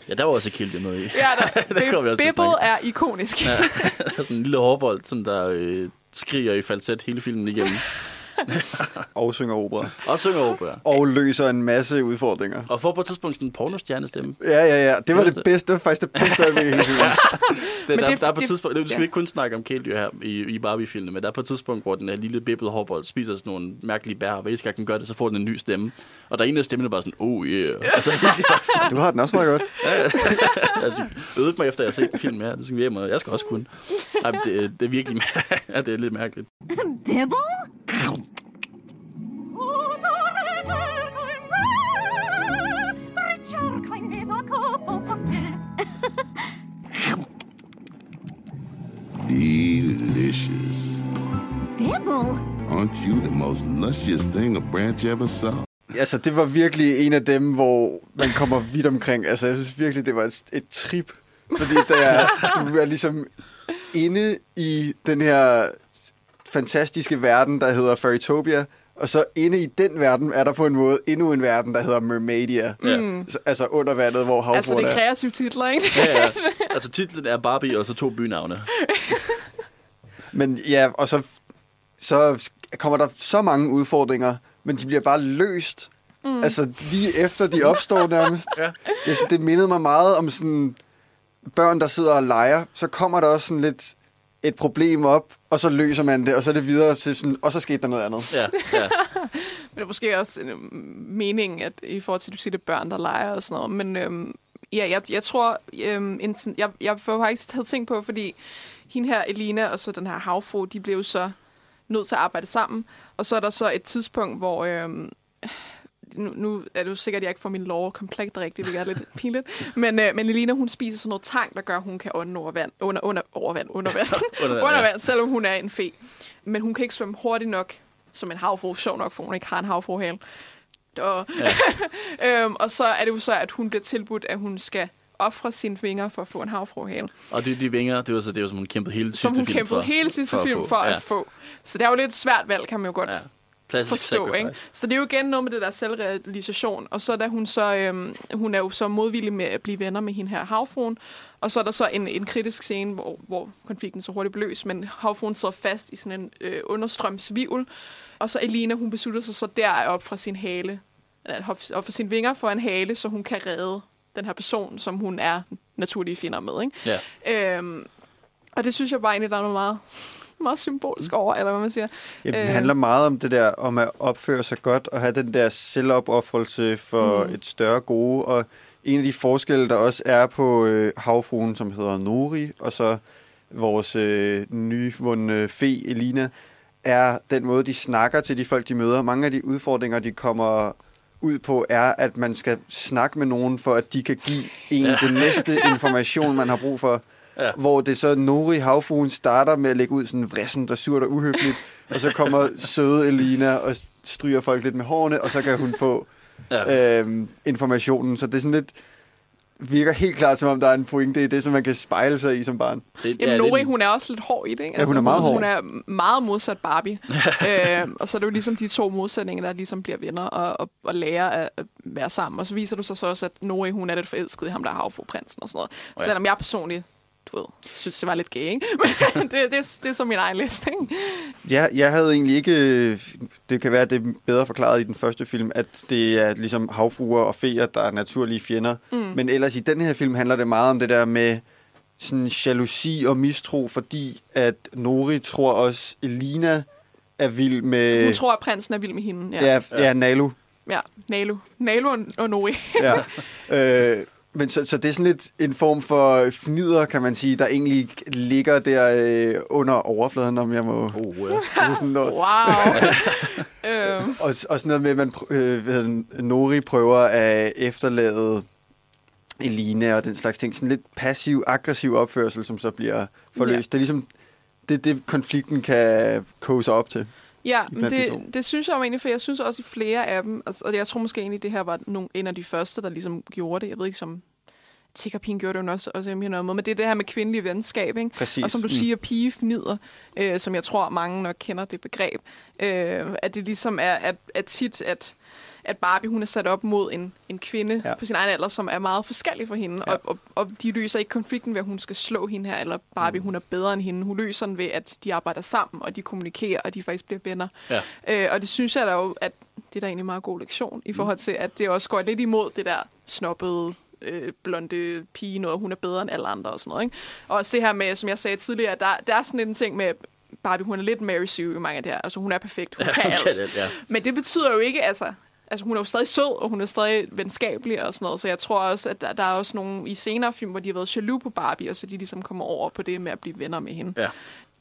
Ja, der var også Kilde med i. Ja, der, at Bibble snakke er ikonisk. Ja, der er sådan en lille hårbold, som der øh, skriger i falset hele filmen igennem. Og synger opera. Og synger opera. Og løser en masse udfordringer. Og får på et tidspunkt sådan en pornostjernestemme. Ja, ja, ja. Det var Det det er bedste. Det var faktisk det bedste hele filmen. Det, der, det- der er på et det- tidspunkt, det, vi skal ja. ikke kun snakke om kæledyr her i, i Barbie-filmen, men der er på et tidspunkt, hvor den her lille bibbede hårbold spiser sådan nogle mærkelige bær, og hver gang den gør det, så får den en ny stemme. Og der er en af stemmerne bare sådan, oh yeah. Altså, Du har den også meget godt. altså, øvede mig efter, at jeg har set en film her. Det skal vi hjem, og jeg skal også kunne. Ej, men det, det er virkelig ja, det er lidt mærkeligt. Bibble? Delicious. Bibble? Aren't you the most luscious thing a branch ever saw? Altså, det var virkelig en af dem, hvor man kommer vidt omkring. Altså, jeg synes virkelig, det var et, et trip. Fordi der er, du er ligesom inde i den her fantastiske verden, der hedder Fairytopia. Og så inde i den verden er der på en måde endnu en verden, der hedder Mermadia. Ja. Altså under vandet, hvor Mm. Altså, det er er. kreative titler, ikke? Ja, ja. Altså titlen er Barbie, og så to bynavne. Men ja, og så, så kommer der så mange udfordringer, men de bliver bare løst. Mm. Altså lige efter de opstår nærmest. Ja. Jeg synes, det mindede mig meget om sådan børn, der sidder og leger. Så kommer der også sådan lidt et problem op, og så løser man det, og så er det videre til sådan, og så skete der noget andet. Ja, ja. Men det er måske også en øhm, mening, at i forhold til, at du siger, det er børn, der leger og sådan noget. Men øhm, ja, jeg, jeg tror, øhm, en, jeg, jeg får faktisk taget ting på, fordi hende her, Elina, og så den her havfru, de blev så nødt til at arbejde sammen. Og så er der så et tidspunkt, hvor... Øhm, nu, nu er det jo sikkert, at jeg ikke får min lov komplet rigtigt, det er lidt pinligt. Men, øh, men Elina, hun spiser sådan noget tang, der gør, at hun kan ånde over vand. Under, under, over vand, under vand. Under vand, under ja. selvom hun er en fe. Men hun kan ikke svømme hurtigt nok, som en havfru. Sjov nok, for hun ikke har en havfruhale. Og, Ja. øhm, og så er det jo så, at hun bliver tilbudt, at hun skal ofre sine vinger for at få en havfruhale. Og de, de vinger, det var så det, var, som hun kæmpede hele Som sidste hun film kæmpede for. hele sidste for at film få. for Ja. at få. Så det er jo lidt svært valg, kan man jo godt Ja. Klassisk forstå. Ikke? Så det er jo igen noget med det der selvrealisation. Og så da hun så, øhm, hun er jo så modvillig med at blive venner med hende her havfruen. Og så er der så en, en kritisk scene, hvor, hvor konflikten så hurtigt blev løst, men havfruen sidder fast i sådan en øh, understrømsvivl. Og så Elina, hun beslutter sig så derop fra sin hale, op fra sine vinger for en hale, så hun kan redde den her person, som hun er naturlige fjender med. Ikke? Ja. Øhm, og det synes jeg bare egentlig, der er noget meget, meget symbolisk over, eller hvad man siger. Ja, det Øh. handler meget om det der, om at opføre sig godt og have den der selvopoffrelse for Mm. et større gode. Og en af de forskelle, der også er på øh, havfruen, som hedder Nori, og så vores øh, nyvundne fe Elina, er den måde, de snakker til de folk, de møder. Mange af de udfordringer, de kommer ud på, er, at man skal snakke med nogen, for at de kan give en ja. den næste information, man har brug for. Ja. Hvor det så Nori havfruen starter med at lægge ud sådan vressen, der surt og uhøfligt, og så kommer søde Elina og stryger folk lidt med hårene, og så kan hun få Ja. øhm, informationen. Så det er sådan lidt virker helt klart, som om der er en pointe i det, som man kan spejle sig i som barn. Det, Jamen, ja, Nori, hun er også lidt hård i det, ikke? Altså, Ja, hun er meget hård. Hun er meget modsat Barbie. øh, og så er det jo ligesom de to modsætninger, der ligesom bliver venner og, og, og lærer at, at være sammen. Og så viser du sig så også, at Nori, hun er lidt forelsket i ham, der er havfru-prinsen og sådan noget. ja. Selvom jeg personligt, du ved, synes, det var lidt gay, ikke? Men det, det, er- det er så min egen liste, ikke? Ja, jeg havde egentlig ikke... Det kan være, at det er bedre forklaret i den første film, at det er ligesom havfruer og feer, der er naturlige fjender. Mm. Men ellers i den her film handler det meget om det der med sådan jalousi og mistro, fordi at Nori tror også, Elina er vild med... Hun tror, at prinsen er vild med hende. Ja, Ja, ja, ja Nalu. ja Nalo. Nalo og, og Nori. Ja. øh, men så, så det er sådan lidt en form for fnider, kan man sige, der egentlig ligger der øh, under overfladen, om jeg må... Oh, ja. Det er sådan noget, Wow. øhm, og, og sådan noget med, at man, pr- øh, hvad Nori prøver at efterlade Elina og den slags ting. Sådan lidt passiv-aggressiv opførsel, som så bliver forløst. Det er ligesom det, det konflikten kan koge sig op til. Ja, men det, det synes jeg jo egentlig, for jeg synes også i flere af dem, altså, og jeg tror måske egentlig, det her var nogle, en af de første, der ligesom gjorde det. Jeg ved ikke, som Tiggerpigen gjorde det jo også, også noget måde, men det er det her med kvindelig venskab, ikke? Præcis. Og som du Mm. siger, pigefnider, øh, som jeg tror, mange nok kender det begreb, øh, at det ligesom er at, at tit, at, at Barbie hun er sat op mod en, en kvinde Ja. ja. på sin egen alder, som er meget forskellig fra hende, Ja. ja. og, og, og de løser ikke konflikten ved, at hun skal slå hende her, eller Barbie Mm. hun er bedre end hende. Hun løser den ved, at de arbejder sammen, og de kommunikerer, og de faktisk bliver venner. Ja. Øh, og det synes jeg da jo, at det er da egentlig en meget god lektion, Mm. i forhold til, at det også går lidt imod det der snobbede øh, blonde pige, noget, hun er bedre end alle andre og sådan noget. Ikke? Og også det her med, som jeg sagde tidligere, der, der er sådan en ting med, Barbie, hun er lidt Mary Sue i mange af det her. Altså, hun er perfekt. Hun kan alt. Det, ja. Men det betyder jo ikke, altså... Altså, hun er jo stadig sød, og hun er stadig venskabelig og sådan noget. Så jeg tror også, at der, der er også nogle i senere film, hvor de har været jaloux på Barbie, og så de ligesom kommer over på det med at blive venner med hende. Ja.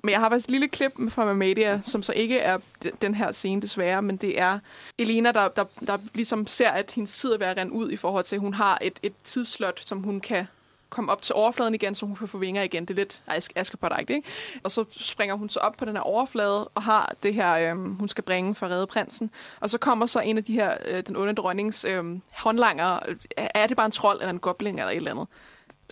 Men jeg har faktisk et lille klip fra Mamedia, som så ikke er den her scene desværre, men det er Elena, der, der, der ligesom ser, at hendes tid er ved at rende ud i forhold til, at hun har et, et tidsslot, som hun kan komme op til overfladen igen, så hun kan få vinger igen. Det er lidt Ask- Askepot-agtigt, ikke? Og så springer hun så op på den her overflade og har det her, øhm, hun skal bringe for at redde prinsen. Og så kommer så en af de her, øh, den onde dronnings øhm, håndlanger. Er- det bare en trold eller en gobling eller et eller andet?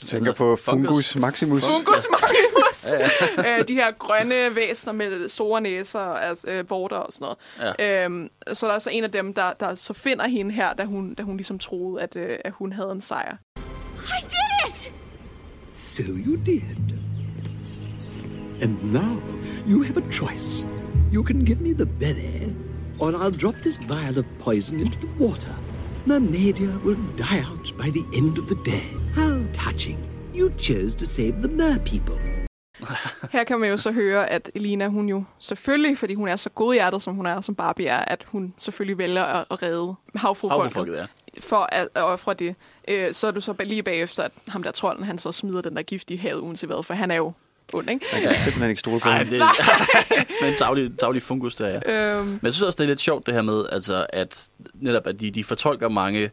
Du tænker på Fungus Maximus. Fungus Maximus. øh, de her grønne væsener med store næser og altså, øh, vorter og sådan noget. Ja. Øhm, så der er så en af dem, der, der så finder hende her, da hun, da hun ligesom troede, at, øh, at hun havde en sejr. I did it! So you did. And now you have a choice. You can give me the berry, or I'll drop this vial of poison into the water. Mermaidia will die out by the end of the day. How touching. You chose to save the mer people. Her kan man jo så høre, at Elina, hun jo selvfølgelig, fordi hun er så godhjertet, som hun er, som Barbie er, at hun selvfølgelig vælger at, redde havfrufolket Havrefolket, ja. for at at ofre det. Øh, så er du så lige bagefter, at ham der trolden, han så smider den der gift i havet, uanset hvad, for han er jo ond, ikke? Jeg kan simpelthen ikke stole på ham. det er sådan en tavlig, tavlig fungus, der er. Øhm, Men jeg synes også, det er lidt sjovt det her med, altså, at netop at de, de fortolker mange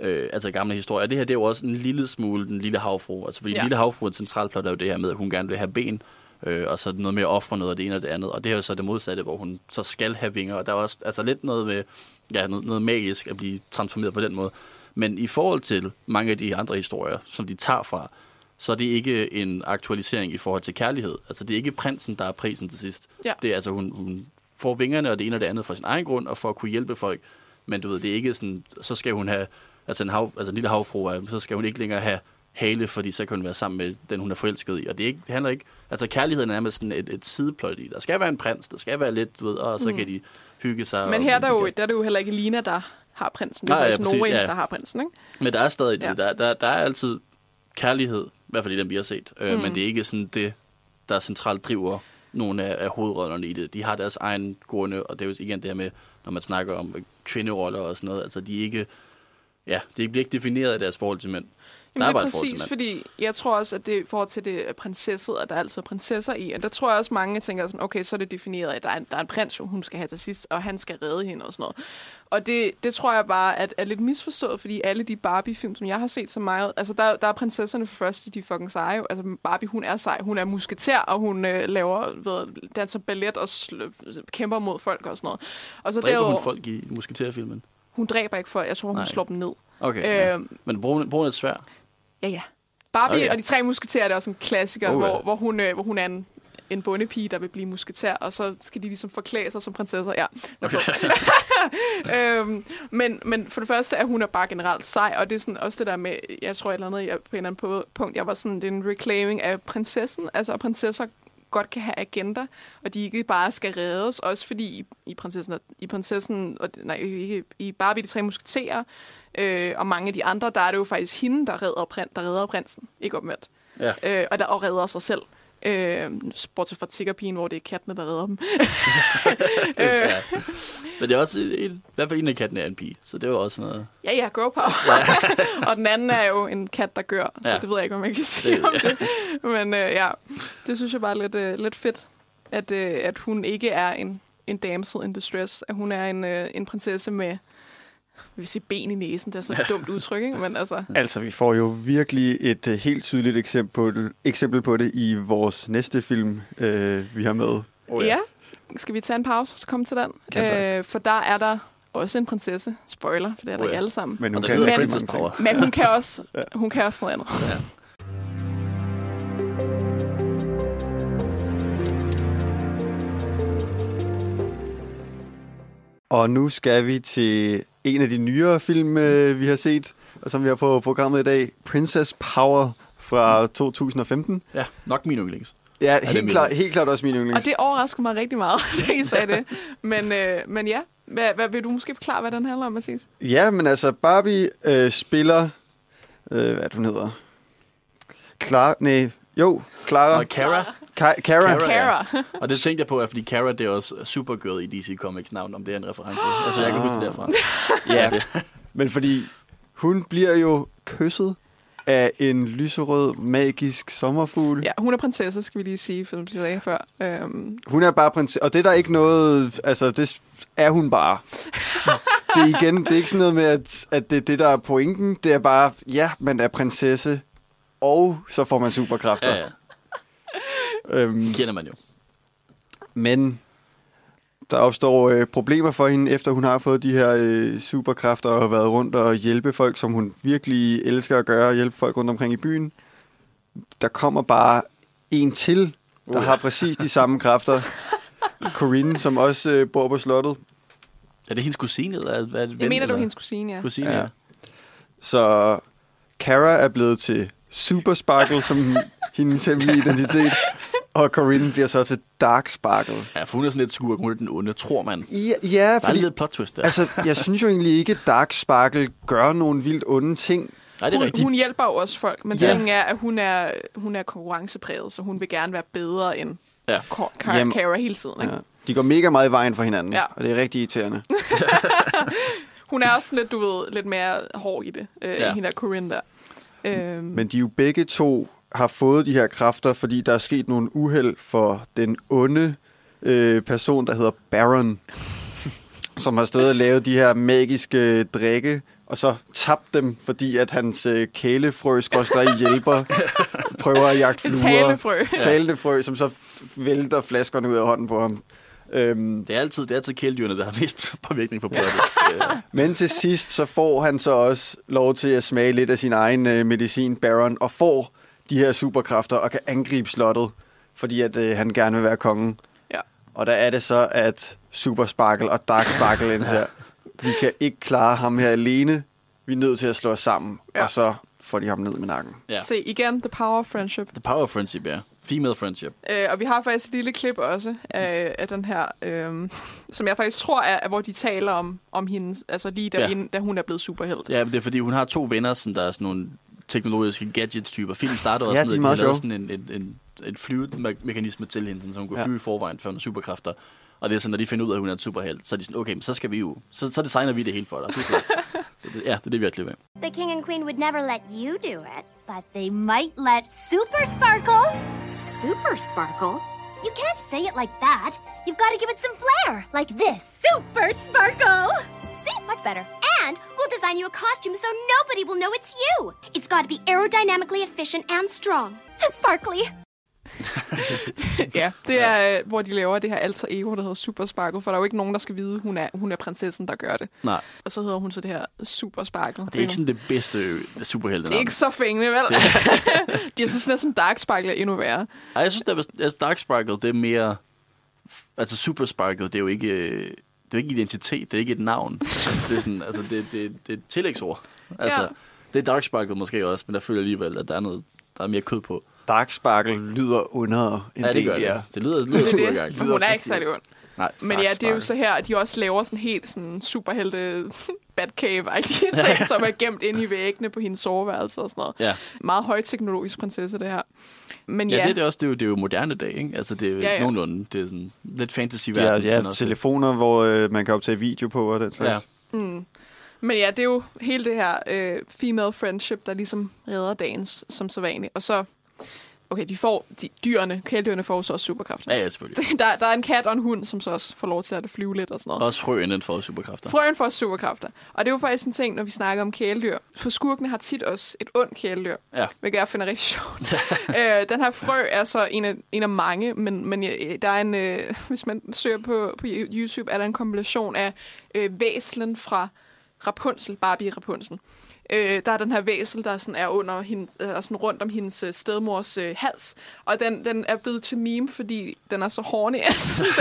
øh, altså gamle historier. Det her det er jo også en lille smule den lille havfru. Altså, fordi ja. Ja. den lille havfru er et centralt plot er jo det her med, at hun gerne vil have ben, øh, og så noget med at ofre noget af det ene og det andet. Og det er jo så det modsatte, hvor hun så skal have vinger. Og der er også altså, lidt noget med, ja, noget, noget magisk at blive transformeret på den måde. Men i forhold til mange af de andre historier, som de tager fra, så er det ikke en aktualisering i forhold til kærlighed. Altså, det er ikke prinsen, der er prisen til sidst. Ja. Det er altså, hun, hun får vingerne og det ene og det andet for sin egen grund, og for at kunne hjælpe folk. Men du ved, det er ikke sådan, så skal hun have, altså en, hav, altså en lille havfru, er- så skal hun ikke længere have hale, fordi så kan hun være sammen med den, hun er forelsket i. Og det, er ikke, det handler ikke, altså kærligheden er nærmest sådan et, et sideplot i. Der skal være en prins, der skal være lidt, du ved, og så mm. kan de hygge sig. men og, her er der, jo, der er det jo heller ikke Lina, der har prinsen. Det er Nej, ja, faktisk præcis, Nori, ja. der har prinsen, ikke? Men der er stadig, ja. Ja. der, der, der er altid kærlighed, i hvert fald i den, vi har set. Mm. Men det er ikke sådan det, der centralt driver nogle af, af hovedrollerne i det. De har deres egen grunde, og det er jo igen det her med, når man snakker om kvinderoller og sådan noget, altså de er ikke, ja, de bliver ikke defineret af deres forhold til mænd. Jamen, der det bare er et forhold til præcis, fordi jeg tror også, at det i forhold til det er prinsesset, at der er altid prinsesser i, og der tror jeg også, mange tænker sådan, okay, så er det defineret, at der er en, der er en prins, jo, hun skal have til sidst, og han skal redde hende og sådan noget. Og det, det tror jeg bare at, er lidt misforstået, fordi alle de Barbie-film, som jeg har set så meget, altså der, der er prinsesserne for første, de er fucking seje. jo. Altså Barbie, hun er sej, hun er musketær, og hun øh, laver, ved, danser ballet og sl- kæmper mod folk og sådan noget. Og så Dræber derudover, hun folk i musketærfilmen? hun dræber ikke folk, jeg tror, hun Nej. slår dem ned. Okay, øh, ja. Øhm, Men bruger hun et svær? Ja, ja. Barbie Okay. og de tre musketerer, det er også en klassiker, Okay. okay. hvor, hvor, hun, øh, hvor hun er en, en bondepige, der vil blive musketær, og så skal de ligesom forklæde sig som prinsesser. Ja, okay. øhm, men, men for det første er hun er bare generelt sej, og det er sådan også det der med, jeg tror et eller andet, jeg, på en eller anden punkt, jeg var sådan, det er en reclaiming af prinsessen, altså at prinsesser godt kan have agenter, og de ikke bare skal reddes, også fordi i, i prinsessen, i prinsessen, og, nej, ikke, i Barbie, de tre musketerer, Øh, og mange af de andre, der er det jo faktisk hende, der redder, prin- der redder prinsen. Ikke omvendt. Ja. Øh, og der og redder sig selv. Øh, bortset fra tiggerpigen, hvor det er kattene, der redder dem. Ja. Men det er også, et, i hvert fald en af kattene er en pige, så det er jo også noget... Ja, ja, girl power. og den anden er jo en kat, der gør, så Ja. det ved jeg ikke, om jeg kan sige Det- om det. Men øh, ja, det synes jeg bare er lidt, øh, lidt fedt, at, øh, at hun ikke er en, en damsel in distress, at hun er en, øh, en prinsesse med, jeg vil sige ben i næsen, det er så et dumt udtryk, ikke? men altså, Altså, vi får jo virkelig et uh, helt tydeligt eksempel på, det, eksempel på det i vores næste film, uh, vi har med. Oh, ja. Skal vi tage en pause og så komme til den? Øh, for der er der også en prinsesse. Spoiler, for det er der Oh, ja. ja. alle sammen. Men hun kan ting. Power. Men hun kan også, hun kan også noget andet. Ja. Og nu skal vi til en af de nyere film, øh, vi har set, og som vi har på programmet i dag, Princess Power fra 2015. ja, nok min yndlings. Ja, helt, min? klart, helt klart også min yndlings. Og det overrasker mig rigtig meget, at I sagde det. Men, øh, men ja, hvad, hvad, vil du måske forklare, hvad den handler om, Mathias? Ja, men altså, Barbie øh, spiller... Øh, hvad er det, hun hedder? Klar... Nej, jo, Clara. Og Kara. Ka- Kara. Kara. Kara. Og det tænkte jeg på, at fordi Kara, det er også Supergirl i DC Comics navn, om det er en reference. Altså, jeg kan huske det derfra. Ja, men fordi hun bliver jo kysset af en lyserød, magisk sommerfugl. Ja, hun er prinsesse, skal vi lige sige, som du sagde før. Øhm, Hun er bare prinsesse, og det er der ikke noget, altså det er hun bare. det er igen, det er ikke sådan noget med, at, at det er det, der er pointen. Det er bare, ja, man er prinsesse, og så får man superkræfter. Ja, ja. Øhm, Kender man jo. men der opstår øh, problemer for hende, efter hun har fået de her øh, superkræfter og har været rundt og hjælpe folk, som hun virkelig elsker at gøre, hjælpe folk rundt omkring i byen. Der kommer bare en til, der Uh. har præcis de samme kræfter. Corinne, som også øh, bor på slottet. Er det hendes kusine? Eller hvad er det, jeg ven, mener, eller? hendes kusine, ja. Kusine, Ja. ja. Så Kara er blevet til Super Sparkle, som hendes hemmelige identitet. Og Corinne bliver så til Dark Sparkle. Ja, for hun er sådan lidt skurk. Hun er den onde, tror man. Ja, ja Der er fordi... lidt plot twist der. Altså, jeg synes jo egentlig ikke, at Dark Sparkle gør nogle vildt onde ting. Nej, det er Hun, rigtigt. hun hjælper jo også folk, men Ja. tingen er, at hun er, hun er konkurrencepræget, så hun vil gerne være bedre end Ja. Kara hele tiden. Ikke? Ja. De går mega meget i vejen for hinanden, Ja. og det er rigtig irriterende. Hun er også lidt, du ved, lidt mere hård i det, øh, Ja. ja. hende der Corinne der. Øhm, Men de er jo begge to har fået de her kræfter, fordi der er sket nogle uheld for den onde øh, person, der hedder Baron, som har stået og lavet de her magiske drikke, og så tabt dem, fordi at hans øh, kælefrø, skorstræk hjælper, prøver at jagte fluer. talefrø. Talende frø, som så vælter flaskerne ud af hånden på ham. Øhm, Det er altid, det er altid kældyrene, der har mest påvirkning på plottet. Ja. men til sidst, så får han så også lov til at smage lidt af sin egen øh, medicin, Baron, og får de her superkræfter og kan angribe slottet, fordi at øh, han gerne vil være kongen. Ja. Og der er det så, at Super Sparkle og Dark Sparkle indser, vi kan ikke klare ham her alene. Vi er nødt til at slå os sammen, Ja. og så får de ham ned med nakken. ja. Se, igen, the power of friendship. The power of friendship, ja. Female friendship. Øh, og vi har faktisk et lille klip også af, af den her, øh, som jeg faktisk tror er, hvor de taler om, om hende, altså lige da, Ja. ja. da hun er blevet superhelt. Ja, men det er fordi, hun har to venner, som der er sådan nogle teknologiske gadgets-typer. Filmen starter også Ja, med, at de sjove. sådan en, en, en, en flyvemekanisme til hende, sådan, så hun kunne Ja. flyve i forvejen for nogle superkræfter. Og det er sådan, når de finder ud af, at hun er en superhelt, så er de sådan, okay, men så skal vi jo, så, så designer vi det hele for dig. Klar. så det, ja, det er det, vi har klippet. The king and queen would never let you do it, but they might let Super Sparkle. Super Sparkle? You can't say it like that. You've got to give it some flair, like this. Super Sparkle! See, much better. Design you a costume so nobody will know it's you. It's got to be aerodynamically efficient and strong. And sparkly. Ja, det er, øh, hvor de laver det her alter ego, der hedder Super Sparkle, for der er jo ikke nogen, der skal vide, hun er, hun er prinsessen, der gør det. Nej, Og så hedder hun så det her Super Sparkle. det er ikke sådan det bedste øh, superhelte det er ikke så fængende, vel? jeg synes næsten, Dark Sparkle er endnu værre. Ej, jeg synes, at altså, Dark Sparkle, det er mere... Altså, Super Sparkle, det er jo ikke... Det er ikke identitet, det er ikke et navn. Det er sådan, altså, det, det, det er et tillægsord. Altså, Ja. det er Dark Sparkle måske også, men der føler jeg alligevel, at der er noget, der er mere kød på. Dark Sparkle lyder under en Ja, det gør det. ja. Det lyder, det lyder er i gang. Hun er ikke særlig ond. Nej, Men ja, det er jo så her, at de også laver sådan helt sådan superhelte Batcave-agtige ting, som er gemt inde i væggene på hendes soveværelse og sådan noget. Ja. Meget højteknologisk prinsesse, det her. Men Ja, ja, det, er det også. Det er, jo, det er jo moderne dag, ikke? Altså, det er Ja, ja. nogenlunde. Det er sådan lidt fantasy Ja, verden. ja også- telefoner, hvor øh, man kan optage video på og den slags. Ja. Mm. Men ja, det er jo hele det her øh, female friendship, der ligesom redder dagens som så vanligt. Og så, okay, de får, de, dyrene, kæledyrene får så også superkræfter. Ja, ja, selvfølgelig. Der, der er en kat og en hund, som så også får lov til at flyve lidt og sådan noget. Også frøen, den får superkræfter. Frøen får superkræfter. Og det er jo faktisk en ting, når vi snakker om kæledyr. For skurkene har tit også et ondt kæledyr, Ja. hvilket jeg finder rigtig sjovt. øh, den her frø er så en af, en af mange, men, men der er en, øh, hvis man søger på, på YouTube, er der en kombination af øh, væslen fra Rapunzel, Barbie Rapunzel. Øh, der er den her væsel, der sådan er under hende, er sådan rundt om hendes øh, stedmors øh, hals. Og den, den er blevet til meme, fordi den er så horny. Altså, sådan,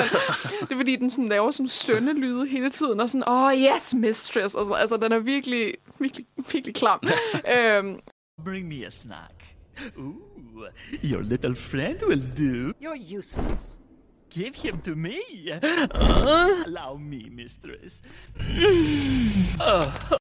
den, det er fordi, den sådan laver sådan stønne lyde hele tiden. Og sådan, oh yes, mistress. Og sådan, altså, den er virkelig, virkelig, virkelig klam. øhm, Bring me a snack. Ooh, your little friend will do. You're useless. Give him to me. Uh, allow me, mistress.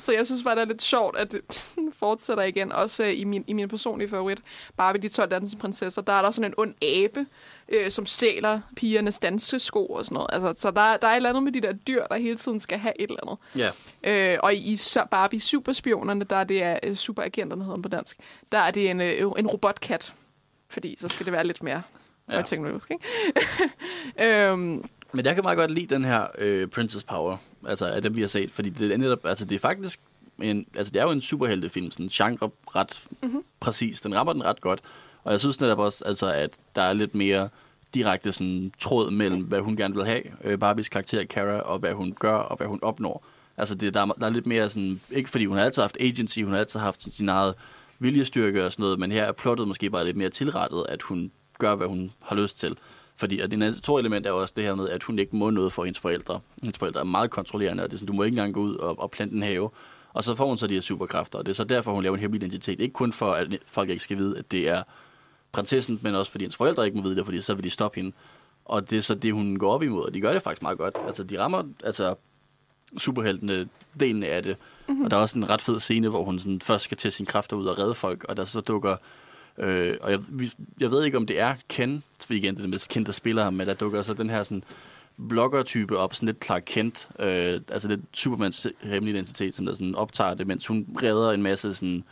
så jeg synes bare, det er lidt sjovt, at det sådan fortsætter igen. Også øh, i, min, i min personlige favorit, Barbie, de 12 dansprinsesser, der er der sådan en ond abe, øh, som stjæler pigernes dansesko og sådan noget. Altså, så der, der er et eller andet med de der dyr, der hele tiden skal have et eller andet. Ja. Øh, og i så- Barbie Superspionerne, der er det er øh, superagenterne, hedder den på dansk, der er det en, øh, en robotkat. Fordi så skal det være lidt mere Ja. ja. teknologisk, ikke? øhm, Men jeg kan meget godt lide den her øh, Princess Power, altså af dem, vi har set, fordi det er netop, altså det er faktisk en, altså det er jo en superheltefilm, sådan genre ret mm-hmm. præcis, den rammer den ret godt, og jeg synes netop også, altså at der er lidt mere direkte sådan tråd mellem, hvad hun gerne vil have, øh, Barbies karakter Kara, og hvad hun gør, og hvad hun opnår. Altså det, der, er, der er lidt mere sådan, ikke fordi hun har altid haft agency, hun har altid haft sådan sin eget viljestyrke og sådan noget, men her er plottet måske bare lidt mere tilrettet, at hun gør, hvad hun har lyst til. Fordi at det to element er også det her med, at hun ikke må noget for hendes forældre. Hendes forældre er meget kontrollerende, og det er sådan, du må ikke engang gå ud og, og plante en have. Og så får hun så de her superkræfter, og det er så derfor, hun laver en hemmelig identitet. Ikke kun for, at folk ikke skal vide, at det er prinsessen, men også fordi hendes forældre ikke må vide det, fordi så vil de stoppe hende. Og det er så det, hun går op imod, og de gør det faktisk meget godt. Altså, de rammer altså, superheltene delen af det. Mm-hmm. Og der er også en ret fed scene, hvor hun sådan først skal tage sine kræfter ud og redde folk, og der så dukker... Øh, og jeg, jeg ved ikke, om det er Ken, for igen, det er det mest kendte spiller ham, men der dukker så den her sådan blogger-type op, sådan lidt Clark Kent, øh, altså lidt Supermans hemmelige identitet, som der sådan optager det, mens hun redder en masse sådan,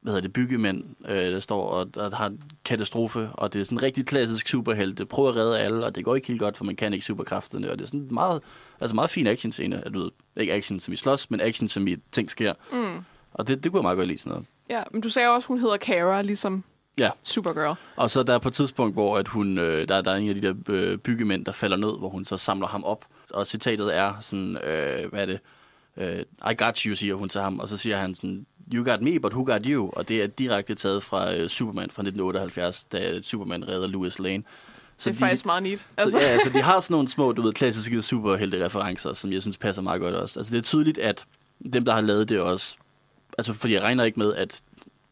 hvad hedder det, byggemænd, øh, der står og der har en katastrofe, og det er sådan en rigtig klassisk superhelte. Prøver at redde alle, og det går ikke helt godt, for man kan ikke superkræfterne, og det er sådan en meget, altså meget fin actionscene, at du ved, ikke action som i slås, men action som i ting sker. mm. Og det, det kunne jeg meget godt lide sådan noget. Ja, men du sagde også, hun hedder Kara, ligesom Ja. Supergirl. Og så der er på et tidspunkt, hvor at hun, øh, der, der er en af de der øh, byggemænd, der falder ned, hvor hun så samler ham op. Og citatet er sådan, øh, hvad er det? Øh, I got you, siger hun til ham. Og så siger han sådan, you got me, but who got you? Og det er direkte taget fra øh, Superman fra 1978, da Superman redder Louis Lane. Så det er de, faktisk meget neat. Altså. Så, ja, altså, de har sådan nogle små, du ved, klassiske superhelte-referencer, som jeg synes passer meget godt også. Altså, det er tydeligt, at dem, der har lavet det også... Altså, fordi jeg regner ikke med, at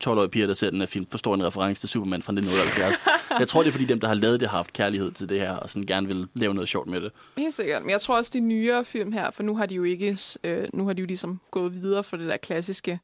12-årige piger, der ser den her film, forstår en reference til Superman fra 1978. jeg tror, det er, fordi dem, der har lavet det, har haft kærlighed til det her, og sådan gerne vil lave noget sjovt med det. Helt sikkert. Men jeg tror også, de nyere film her, for nu har de jo ikke, øh, nu har de jo ligesom gået videre for det der klassiske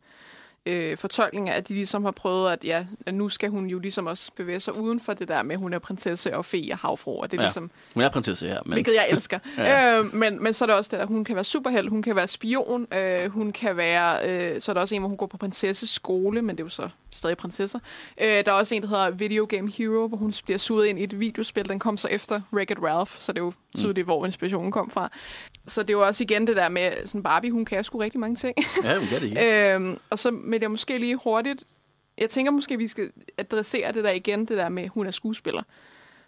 øh, fortolkninger, at de ligesom har prøvet, at ja, at nu skal hun jo ligesom også bevæge sig uden for det der med, at hun er prinsesse og fe og havfru, og det er Ja. ligesom, Hun er prinsesse her, men... hvilket jeg elsker. Ja. øh, men, men så er der også det, at hun kan være superheld, hun kan være spion, øh, hun kan være, øh, så er der også en, hvor hun går på prinsesseskole, men det er jo så stadig prinsesser. Øh, der er også en, der hedder Video Game Hero, hvor hun bliver suget ind i et videospil, den kom så efter Wreck-It Ralph, så det er jo tydeligt, hvor inspirationen kom fra. Så det er jo også igen det der med, sådan Barbie, hun kan sgu rigtig mange ting. Ja, hun kan det hele. øhm, og så vil jeg måske lige hurtigt, jeg tænker måske, vi skal adressere det der igen, det der med, hun er skuespiller.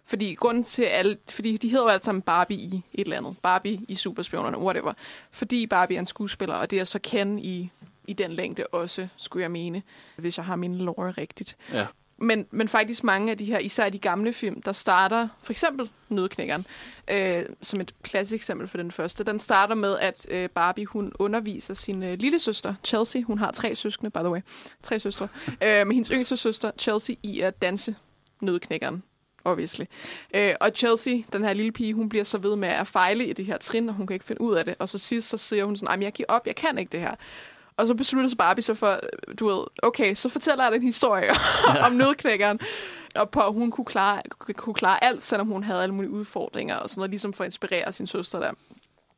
Fordi grunden til alle, fordi de hedder jo alle sammen Barbie i et eller andet. Barbie i Superspionerne, whatever. Fordi Barbie er en skuespiller, og det er så Ken i, i den længde også, skulle jeg mene, hvis jeg har min lore rigtigt. Ja. Men, men faktisk mange af de her, især de gamle film, der starter, for eksempel Nødknækkeren, øh, som et klassisk eksempel for den første, den starter med, at øh, Barbie, hun underviser sin øh, lille søster, Chelsea, hun har tre søskende, by the way, tre søstre, øh, med hendes yngste søster, Chelsea, i at danse Nødknækkeren obviously. Øh, og Chelsea, den her lille pige, hun bliver så ved med at fejle i det her trin, og hun kan ikke finde ud af det. Og så sidst, så siger hun sådan, jeg giver op, jeg kan ikke det her. Og så beslutter sig Barbie så for, du ved, okay, så fortæller jeg dig en historie om nødknækkeren. Og på, hun kunne klare, kunne klare alt, selvom hun havde alle mulige udfordringer og sådan noget, ligesom for at inspirere sin søster der.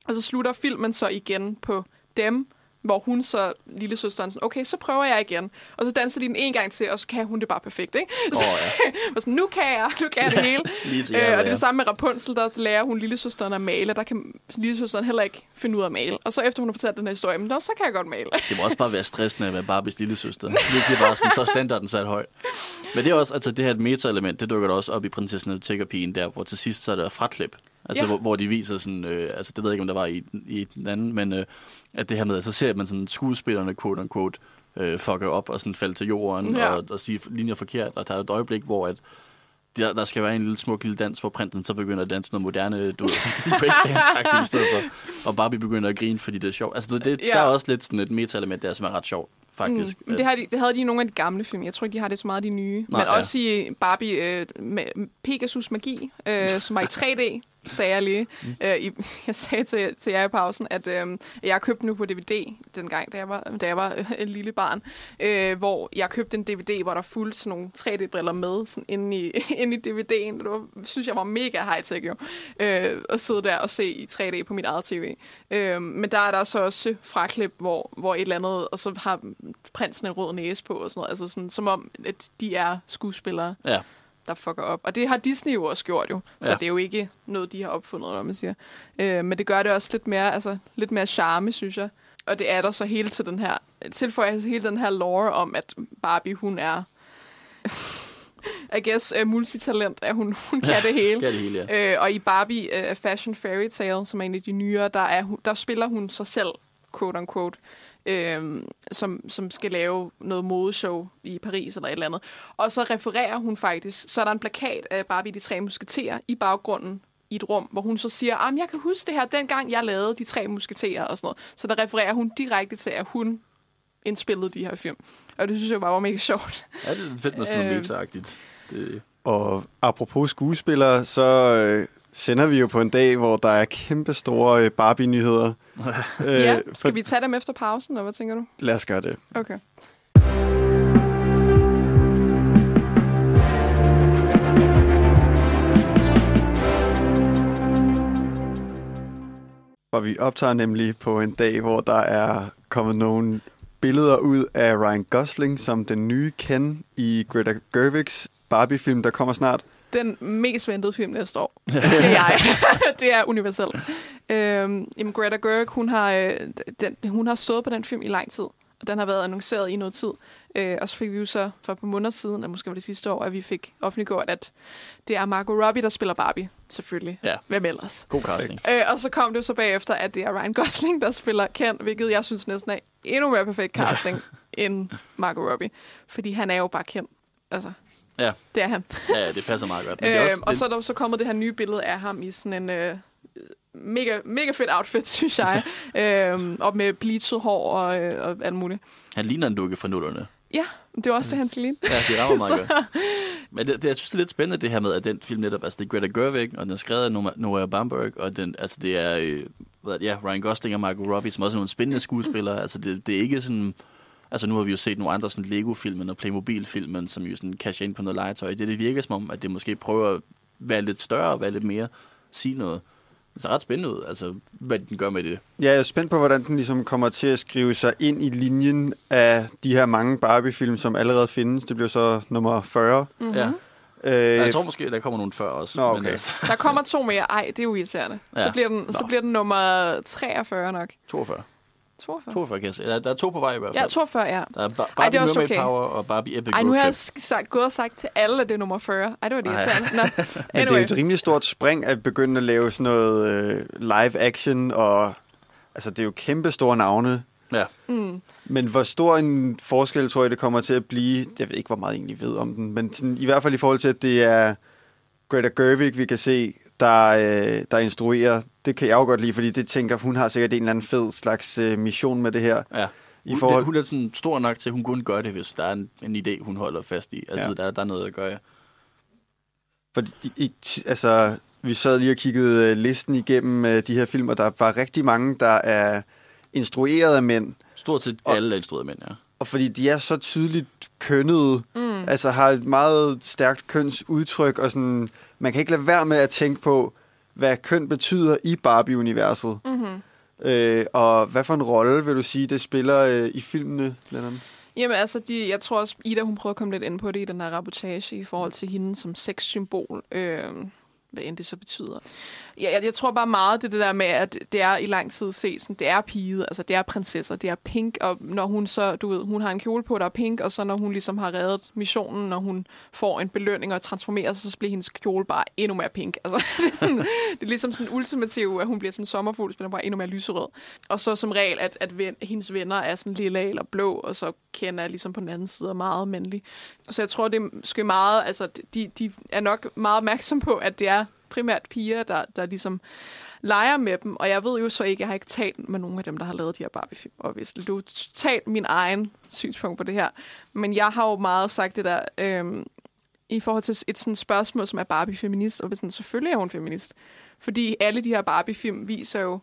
Og så slutter filmen så igen på dem, hvor hun så, lille søsteren, sådan, okay, så prøver jeg igen. Og så danser de den en gang til, og så kan hun det bare perfekt, ikke? Så, og sådan, nu kan jeg, nu kan jeg det hele. Lige Øh, og det er ja. det samme med Rapunzel, der lærer hun lille søsteren at male. Der kan lille søsteren heller ikke finde ud af at male. Og så efter hun har fortalt den her historie, men så kan jeg godt male. Det må også bare være stressende at være Barbies lille søster. Virkelig bare sådan, så standarden sat højt. Men det er også, altså det her et meta-element, det dukker også op i Prinsessen og Tiggerpigen, der hvor til sidst så er der fraklip. Altså Ja. hvor, hvor, de viser sådan, øh, altså det ved jeg ikke, om der var i, i den anden, men øh, at det her med, så ser man sådan skuespillerne, quote unquote, øh, fucker op og sådan falde til jorden Ja. og, og sige linjer forkert. Og der er et øjeblik, hvor at der, der skal være en lille smuk lille dans, hvor prinsen så begynder at danse noget moderne, du breakdance i stedet for. Og Barbie begynder at grine, fordi det er sjovt. Altså det, Ja. der er også lidt sådan et meta-element der, som er ret sjovt, faktisk. Mm. Det, har de, det havde de i nogle af de gamle film. Jeg tror ikke, de har det så meget af de nye. Nej, Men ja. også i Barbie øh, med Pegasus Magi, øh, som var i 3D, sagde jeg lige. Mm. Øh, i, jeg sagde til, til jer i pausen, at øh, jeg købte nu på DVD dengang, da jeg var, da jeg var øh, et lille barn. Øh, hvor jeg købte en DVD, hvor der fulgte sådan nogle 3D-briller med sådan inde, i, inde i DVD'en. Det var, synes jeg var mega high-tech jo. Øh, at sidde der og se i 3D på mit eget tv. Øh, men der er der så også fraklip, hvor, hvor et eller andet, og så har prinsen en rød næse på og sådan noget. Altså sådan, som om, at de er skuespillere, Ja. Der fucker op. Og det har Disney jo også gjort jo. Så Ja. det er jo ikke noget, de har opfundet, hvad man siger. Øh, men det gør det også lidt mere, altså, lidt mere charme, synes jeg. Og det er der så hele til den her, tilføjer hele den her lore om, at Barbie, hun er, I guess, uh, multitalent, at hun, hun kan det hele. Kan det hele, ja. Øh, og i Barbie uh, Fashion Fairy Tale, som er en af de nyere, der, er, der spiller hun sig selv, quote unquote, øh, som, som skal lave noget modeshow i Paris eller et eller andet. Og så refererer hun faktisk, så er der en plakat af Barbie de tre musketerer i baggrunden i et rum, hvor hun så siger, at jeg kan huske det her, dengang jeg lavede de tre musketerer og sådan noget. Så der refererer hun direkte til, at hun indspillede de her film. Og det synes jeg bare var mega sjovt. Ja, det er fedt med sådan noget Øh. meta-agtigt. Det, Og apropos skuespillere, så øh, sender vi jo på en dag, hvor der er kæmpe store øh, Barbie-nyheder. øh, Ja, skal vi tage dem efter pausen, eller hvad tænker du? Lad os gøre det. Okay. Og vi optager nemlig på en dag, hvor der er kommet nogle billeder ud af Ryan Gosling som den nye Ken i Greta Gerwigs Barbie-film, der kommer snart. Den mest ventede film næste år, siger jeg. det er universelt. Øhm, jamen, Greta Gerwig, hun har, øh, den, hun har stået på den film i lang tid, og den har været annonceret i noget tid. Øh, og så fik vi jo så for et par måneder siden, eller måske var det sidste år, at vi fik offentliggjort, at det er Margot Robbie, der spiller Barbie, selvfølgelig. Ja. Hvem ellers? god casting. Øh, og så kom det jo så bagefter, at det er Ryan Gosling, der spiller Ken, hvilket jeg synes næsten er endnu mere perfekt casting end Margot Robbie. Fordi han er jo bare Ken. Altså, Ja. det er han. Ja, det passer meget godt. Men det er Øh, også, og så er der så kommet det her nye billede af ham i sådan en øh, mega, mega fedt outfit, synes jeg. øh, og med bleachet hår og, øh, og alt muligt. Han ligner en dukke fra nullerne. Ja, det var også det, han skulle ligne. Ja, det rammer meget godt. Men det, det, jeg synes, det er lidt spændende, det her med, at den film netop, altså det er Greta Gerwig, og den er skrevet af Noah- Noah Bamberg, og den, altså det er, øh, er det, ja, Ryan Gosling og Margot Robbie, som også er nogle spændende skuespillere. altså det, det er ikke sådan, altså nu har vi jo set nogle andre sådan Lego-filmen og Playmobil-filmen, som jo sådan casher ind på noget legetøj. Det, det virker som om, at det måske prøver at være lidt større og være lidt mere, sige noget. Det ser ret spændende ud, altså hvad den gør med det. Ja, jeg er spændt på, hvordan den ligesom kommer til at skrive sig ind i linjen af de her mange Barbie-film, som allerede findes. Det bliver så nummer 40. Mm-hmm. Ja. Øh, Jeg tror måske, der kommer nogen før også. Nå, Men okay. altså, Der kommer to mere. Ej, det er jo irriterende. Ja. Så, bliver den, så Nå. bliver den nummer 43 nok. 42. 42? 42 kan jeg se. Der, der er to på vej i hvert fald. Ja, 42, ja. Der er Bar- Ej, Barbie det er også Mermaid okay. Power og Barbie Epic Ej, nu har jeg sagt, gået og sagt til alle, at det er nummer 40. Ej, det var det irriterende. Nå, Men det er anyway. jo et rimelig stort spring at begynde at lave sådan noget øh, live action, og altså, det er jo kæmpe store navne. Ja. Mm. Men hvor stor en forskel tror jeg, det kommer til at blive? Jeg ved ikke, hvor meget jeg egentlig ved om den, men sådan, i hvert fald i forhold til, at det er Greta Gerwig, vi kan se, der, øh, der instruerer. Det kan jeg jo godt lide, fordi det tænker, hun har sikkert en eller anden fed slags øh, mission med det her. Ja. I Hun, forhold- det, hun er sådan stor nok til, at hun kun gør det, hvis der er en, en idé, hun holder fast i. Altså, Ja. der, der er noget at gøre. Fordi, i, i, altså, vi sad lige og kiggede øh, listen igennem øh, de her film, og der var rigtig mange, der er instrueret af mænd. Stort set Og- alle er instruerede mænd, ja. Og fordi de er så tydeligt kønnede, mm. altså har et meget stærkt kønsudtryk, og sådan, man kan ikke lade være med at tænke på, hvad køn betyder i Barbie-universet. Mm-hmm. Øh, og hvad for en rolle, vil du sige, det spiller øh, i filmene, Lennon? Jamen altså, de, jeg tror også, Ida hun prøvede at komme lidt ind på det i den her rapportage i forhold til hende som sexsymbol. Øh, hvad end det så betyder. Ja, jeg, jeg tror bare meget, det, det der med, at det er i lang tid set, som det er pige, altså det er prinsesser, det er pink, og når hun så, du ved, hun har en kjole på, der er pink, og så når hun ligesom har reddet missionen, når hun får en belønning og transformerer sig, så bliver hendes kjole bare endnu mere pink. Altså, det, er sådan, det er ligesom sådan ultimativ, at hun bliver sådan sommerfugl, så bliver bare endnu mere lyserød. Og så som regel, at, at ven, hendes venner er sådan lilla eller blå, og så kender er ligesom på den anden side er meget mandlig. Så jeg tror, det er meget, altså de, de er nok meget opmærksom på, at det er primært piger, der, der ligesom leger med dem. Og jeg ved jo så ikke, jeg har ikke talt med nogen af dem, der har lavet de her Barbie-film. Og hvis du talt min egen synspunkt på det her. Men jeg har jo meget sagt det der, øhm, i forhold til et sådan spørgsmål, som er Barbie-feminist. Og sådan, selvfølgelig er hun feminist. Fordi alle de her Barbie-film viser jo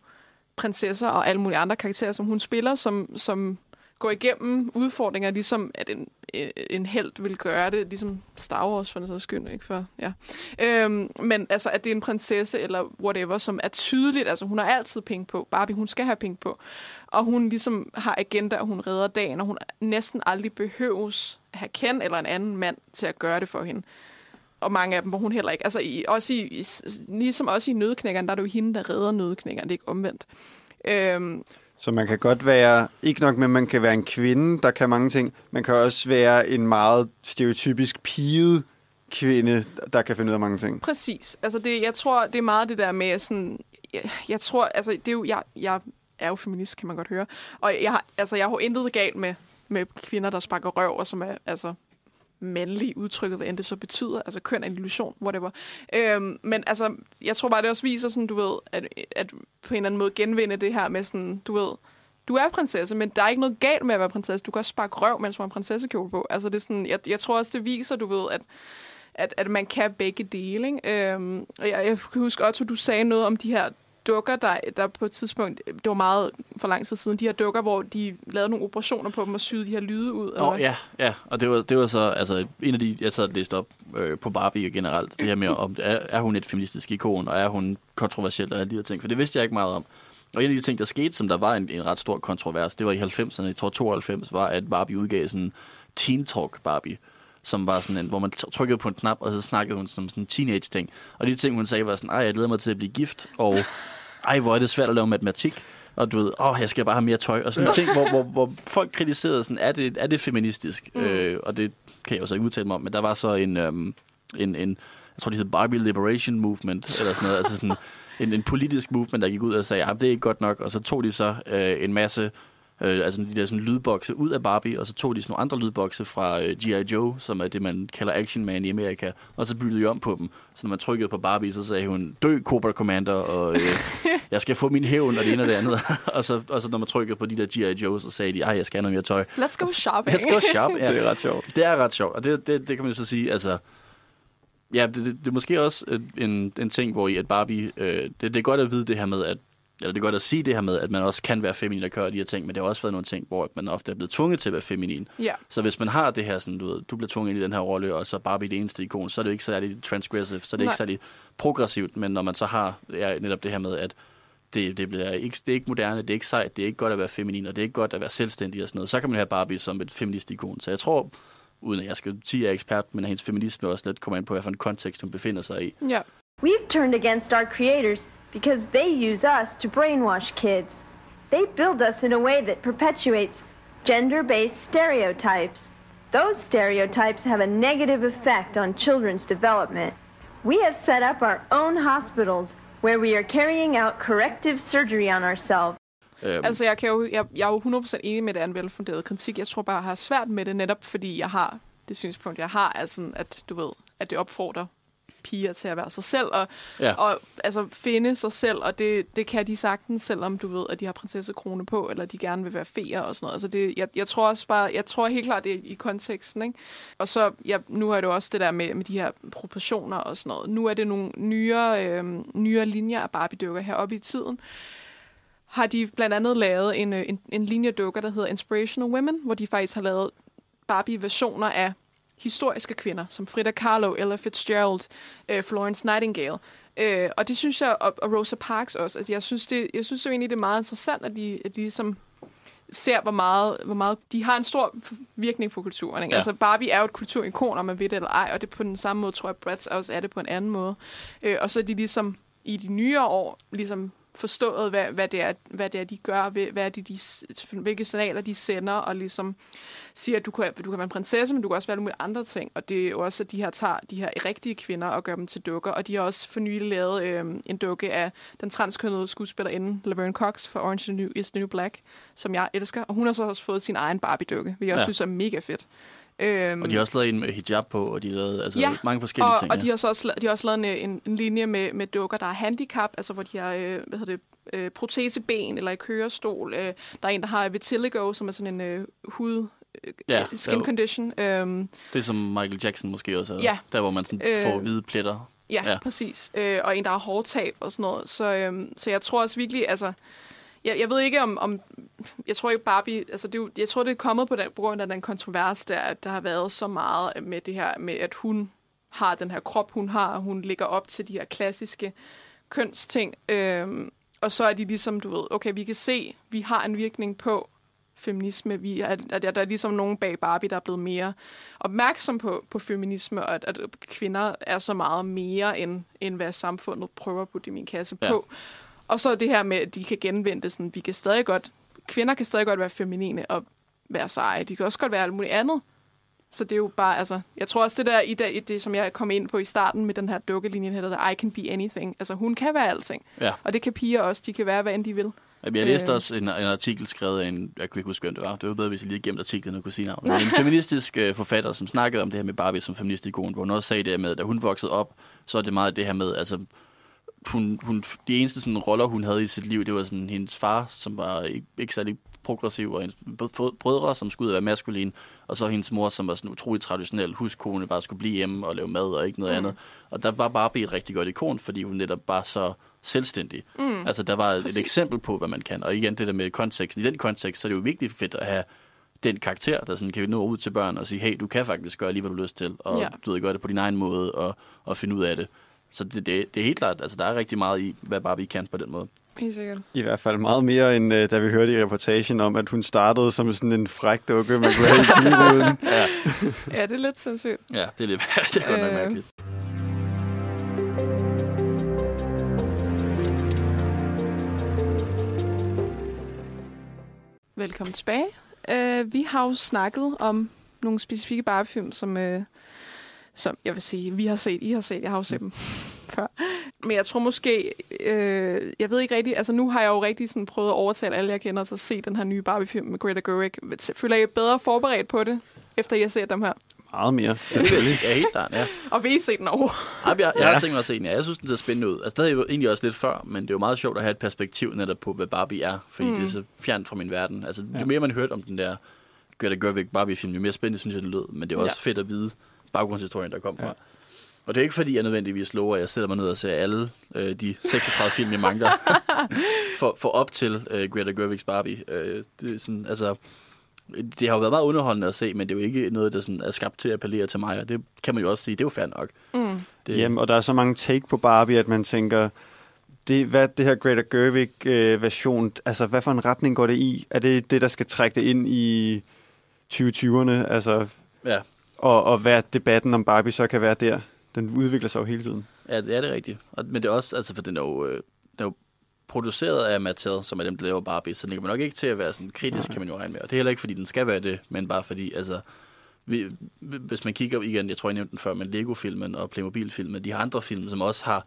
prinsesser og alle mulige andre karakterer, som hun spiller, som, som går igennem udfordringer, ligesom at en, øh, en held vil gøre det, ligesom Star Wars for den sags skyld, ikke? For, ja. øhm, men altså, at det er en prinsesse eller whatever, som er tydeligt, altså hun har altid penge på, Barbie, hun skal have penge på, og hun ligesom har agenda, og hun redder dagen, og hun næsten aldrig behøves at have Ken eller en anden mand til at gøre det for hende. Og mange af dem, hvor hun heller ikke. Altså, i, også i, i, ligesom også i nødknækkeren, der er det jo hende, der redder nødknækkeren, det er ikke omvendt. Øhm, så man kan godt være, ikke nok med, at man kan være en kvinde, der kan mange ting, man kan også være en meget stereotypisk piget kvinde, der kan finde ud af mange ting. Præcis. Altså det, jeg tror, det er meget det der med sådan... Jeg, jeg tror, altså det er jo... Jeg, jeg er jo feminist, kan man godt høre. Og jeg har, altså, jeg har jo intet galt med, med kvinder, der sparker røv, og som er altså, mandlige udtrykket, hvad end det så betyder. Altså køn er en illusion, whatever. Øhm, men altså, jeg tror bare, det også viser sådan, du ved, at, at på en eller anden måde genvinde det her med sådan, du ved, du er prinsesse, men der er ikke noget galt med at være prinsesse. Du kan også sparke røv, mens du har en prinsessekjole på. Altså, det er sådan, jeg, jeg tror også, det viser, du ved, at at, at man kan begge dele. Ikke? Øhm, og jeg, jeg kan huske, Otto, du sagde noget om de her dukker, der, der på et tidspunkt, det var meget for lang tid siden, de her dukker, hvor de lavede nogle operationer på dem og syede de her lyde ud. hvad? ja, ja, og det var, det var så altså, en af de, jeg sad og læste op øh, på Barbie generelt, det her med, om er, er hun et feministisk ikon, og er hun kontroversiel og alle de her ting, for det vidste jeg ikke meget om. Og en af de ting, der skete, som der var en, en ret stor kontrovers, det var i 90'erne, jeg tror 92, var, at Barbie udgav sådan en Teen Talk Barbie, som var sådan en, hvor man trykkede på en knap, og så snakkede hun som sådan en teenage-ting. Og de ting, hun sagde, var sådan, ej, jeg glæder mig til at blive gift, og ej, hvor er det svært at lave matematik, og du ved, åh, jeg skal bare have mere tøj, og sådan nogle ting, hvor, hvor, hvor folk kritiserede sådan, er det, er det feministisk? Mm. Øh, og det kan jeg jo så ikke udtale mig om, men der var så en, øhm, en, en jeg tror, det hed Barbie Liberation Movement, eller sådan noget, altså sådan en, en politisk movement, der gik ud og sagde, at det er ikke godt nok, og så tog de så øh, en masse øh, altså de der sådan lydbokse ud af Barbie, og så tog de sådan nogle andre lydbokse fra øh, G.I. Joe, som er det, man kalder Action Man i Amerika, og så byttede de om på dem. Så når man trykkede på Barbie, så sagde hun, dø Cobra Commander, og øh, jeg skal få min hævn, og det ene og det andet. og, så, og så når man trykkede på de der G.I. Joe, så sagde de, ej, jeg skal have noget mere tøj. Let's go shopping. Let's go shop. Ja. Det er ret sjovt. Det er ret sjovt, og det, det, det kan man jo så sige, altså... Ja, det, det, det er måske også en, en ting, hvor i at Barbie... Øh, det, det er godt at vide det her med, at eller det er godt at sige det her med, at man også kan være feminin og gøre de her ting, men det har også været nogle ting, hvor man ofte er blevet tvunget til at være feminin. Ja. Så hvis man har det her, sådan, du, ved, du bliver tvunget ind i den her rolle, og så Barbie det eneste ikon, så er det jo ikke særlig transgressive, så er det Nej. ikke særlig progressivt, men når man så har ja, netop det her med, at det, det, bliver ikke, det er ikke moderne, det er ikke sejt, det er ikke godt at være feminin, og det er ikke godt at være selvstændig og sådan noget, så kan man have Barbie som et feminist ikon. Så jeg tror, uden at jeg skal sige, at jeg er ekspert, men at hendes feminisme også lidt kommer ind på, hvilken kontekst hun befinder sig i. Ja. We've turned against our creators because they use us to brainwash kids. They build us in a way that perpetuates gender based stereotypes. Those stereotypes have a negative effect on children's development. We have set up our own hospitals where we are carrying out corrective surgery on ourselves. Øhm, Altså, jeg, kan jo, jeg, jeg er jo 100% enig med det, er en velfunderet kritik. Jeg tror bare, jeg har svært med det netop, fordi jeg har det synspunkt, jeg har, altså, at du ved, at det opfordrer piger til at være sig selv, og, Ja. og altså, finde sig selv, og det, det kan de sagtens, selvom du ved, at de har prinsessekrone på, eller de gerne vil være feer og sådan noget. Altså det, jeg, jeg tror også bare, jeg tror helt klart, det er i konteksten, ikke? Og så, ja, nu det jo også det der med, med de her proportioner og sådan noget. Nu er det nogle nyere, øh, nyere linjer af Barbie-dukker heroppe i tiden, har de blandt andet lavet en, øh, en, en linje dukker, der hedder Inspirational Women, hvor de faktisk har lavet Barbie-versioner af historiske kvinder, som Frida Kahlo, Ella Fitzgerald, øh, Florence Nightingale. Øh, og det synes jeg, og, og Rosa Parks også. Altså, jeg synes, det, jeg synes jo egentlig, det er meget interessant, at de, at de ligesom ser, hvor meget, hvor meget de har en stor virkning på kulturen. Ikke? Ja. Altså Barbie er jo et kulturikon, om man ved det eller ej, og det på den samme måde, tror jeg, Bratz også er det på en anden måde. Øh, og så er de ligesom i de nyere år ligesom forstået, hvad, hvad, det er, hvad det er, de gør, hvad er det, de, hvilke signaler de sender, og ligesom siger, at du kan, du kan være en prinsesse, men du kan også være mulige andre ting. Og det er jo også, at de her tager de her rigtige kvinder og gør dem til dukker. Og de har også for nylig lavet øh, en dukke af den transkønnede skuespillerinde Laverne Cox fra Orange is the New, is the New Black, som jeg elsker. Og hun har så også fået sin egen Barbie-dukke, hvilket jeg også Ja. synes er mega fedt. Øhm, Og de har også lavet en med hijab på, og de har lavet altså, ja, mange forskellige og, ting. og de ja. har så også, de har også lavet en, en, en linje med, med dukker, der er handicap, altså hvor de har, øh, hvad hedder det, øh, proteseben eller i kørestol. Øh, der er en, der har vitiligo, som er sådan en øh, hud, øh, Ja, skin jo. condition. Øhm, Det er som Michael Jackson måske også havde. Ja. Der, hvor man sådan Øh, får hvide pletter. Ja, Ja. præcis. Øh, og en, der har hårtab og sådan noget. Så, øhm, så jeg tror også virkelig, altså... Jeg, jeg ved ikke om, om... Jeg tror ikke Barbie... Altså det jo, jeg tror, det er kommet på, den, på grund af den kontrovers, der, at der har været så meget med det her med, at hun har den her krop, hun har, og hun ligger op til de her klassiske kønsting. Øhm, og så er de ligesom, du ved, okay, vi kan se, vi har en virkning på feminisme. Vi er, at der er ligesom nogen bag Barbie, der er blevet mere opmærksom på, på feminisme, og at, at kvinder er så meget mere, end, end hvad samfundet prøver at putte i min kasse Ja. på. Og så det her med, at de kan genvende sådan, vi kan stadig godt, kvinder kan stadig godt være feminine og være seje. De kan også godt være alt muligt andet. Så det er jo bare, altså, jeg tror også det der, i det, det som jeg kom ind på i starten med den her dukkelinje, der hedder I can be anything. Altså, hun kan være alting. Ja. Og det kan piger også, de kan være, hvad end de vil. Jamen, jeg læste Øh. også en, en artikel skrevet af en, jeg kunne ikke huske, hvem det var. Det var bedre, hvis jeg lige gemte artiklen og kunne sige navnet. Men en feministisk øh, forfatter, som snakkede om det her med Barbie som feministikon, hvor hun også sagde det med, at da hun voksede op, så er det meget det her med, altså, hun, hun, de eneste sådan, roller, hun havde i sit liv, det var sådan hendes far, som var ikke, ikke særlig progressiv, og hendes br- brødre, som skulle ud og være maskulin, og så hendes mor, som var sådan utrolig traditionel huskone, bare skulle blive hjemme og lave mad og ikke noget mm. andet. Og der var Barbie et rigtig godt ikon, fordi hun netop var så selvstændig. Mm. Altså, der var et, et Præcis. eksempel på, hvad man kan. Og igen, det der med kontekst. I den kontekst, så er det jo virkelig fedt at have den karakter, der sådan kan nå ud til børn og sige, hey, du kan faktisk gøre lige, hvad du har lyst til, og Ja. du ved, gøre det på din egen måde, og, og finde ud af det. Så det, det, det er helt klart, altså der er rigtig meget i, hvad Barbie kan på den måde. Helt sikkert. I hvert fald meget mere, end uh, da vi hørte i reportagen om, at hun startede som sådan en fræk dukke, kunne have i. Ja, Ja, det er lidt sindssygt. ja det er lidt det er godt nok Øh. mærkeligt. Velkommen tilbage. Uh, vi har jo snakket om nogle specifikke Barbie-film, som, uh, som jeg vil sige, vi har set, I har set, jeg har jo set dem før. Men jeg tror måske, øh, jeg ved ikke rigtigt, altså nu har jeg jo rigtig sådan prøvet at overtale alle, jeg kender til at se den her nye Barbie-film med Greta Gerwig. Føler I jer bedre forberedt på det, efter I har set dem her? Meget mere, Det jeg selvfølgelig. Ja, helt klart, ja. Og vil I se den over? Ej, jeg, jeg har Ja. tænkt mig at se den, ja. Jeg synes, den ser spændende ud. Altså, det havde jeg jo egentlig også lidt før, men det er jo meget sjovt at have et perspektiv netop på, hvad Barbie er, fordi mm. det er så fjernt fra min verden. Altså, jo Ja. mere man hørte om den der Greta Gerwig Barbie-film, jo mere spændende synes jeg, den lød. Men det er også Ja. fedt at vide baggrundshistorien, der kom fra. Ja. Og det er ikke fordi, jeg nødvendigvis lover, at jeg sætter mig ned og ser alle øh, de 36 film, jeg mangler, for, for op til øh, Greta Gerwigs Barbie. Øh, det, er sådan, altså, det har jo været meget underholdende at se, men det er jo ikke noget, der sådan er skabt til at appellere til mig, og det kan man jo også sige, det er jo fair nok. Mm. Det, Jamen, og der er så mange take på Barbie, at man tænker, det, hvad det her Greta Gerwig-version, altså hvad for en retning går det i? Er det det, der skal trække det ind i 2020'erne? Altså, ja, og, og hvad debatten om Barbie så kan være der? Den udvikler sig jo hele tiden. Ja, det er det rigtigt. Og, men det er også, altså for den er jo, øh, den er jo produceret af Mattel, som er dem, der laver Barbie, så den kommer nok ikke til at være sådan kritisk, Nej. kan man jo regne med. Og det er heller ikke, fordi den skal være det, men bare fordi, altså, vi, hvis man kigger igen, jeg tror, jeg nævnte den før, men Lego-filmen og Playmobil-filmen, de har andre film, som også har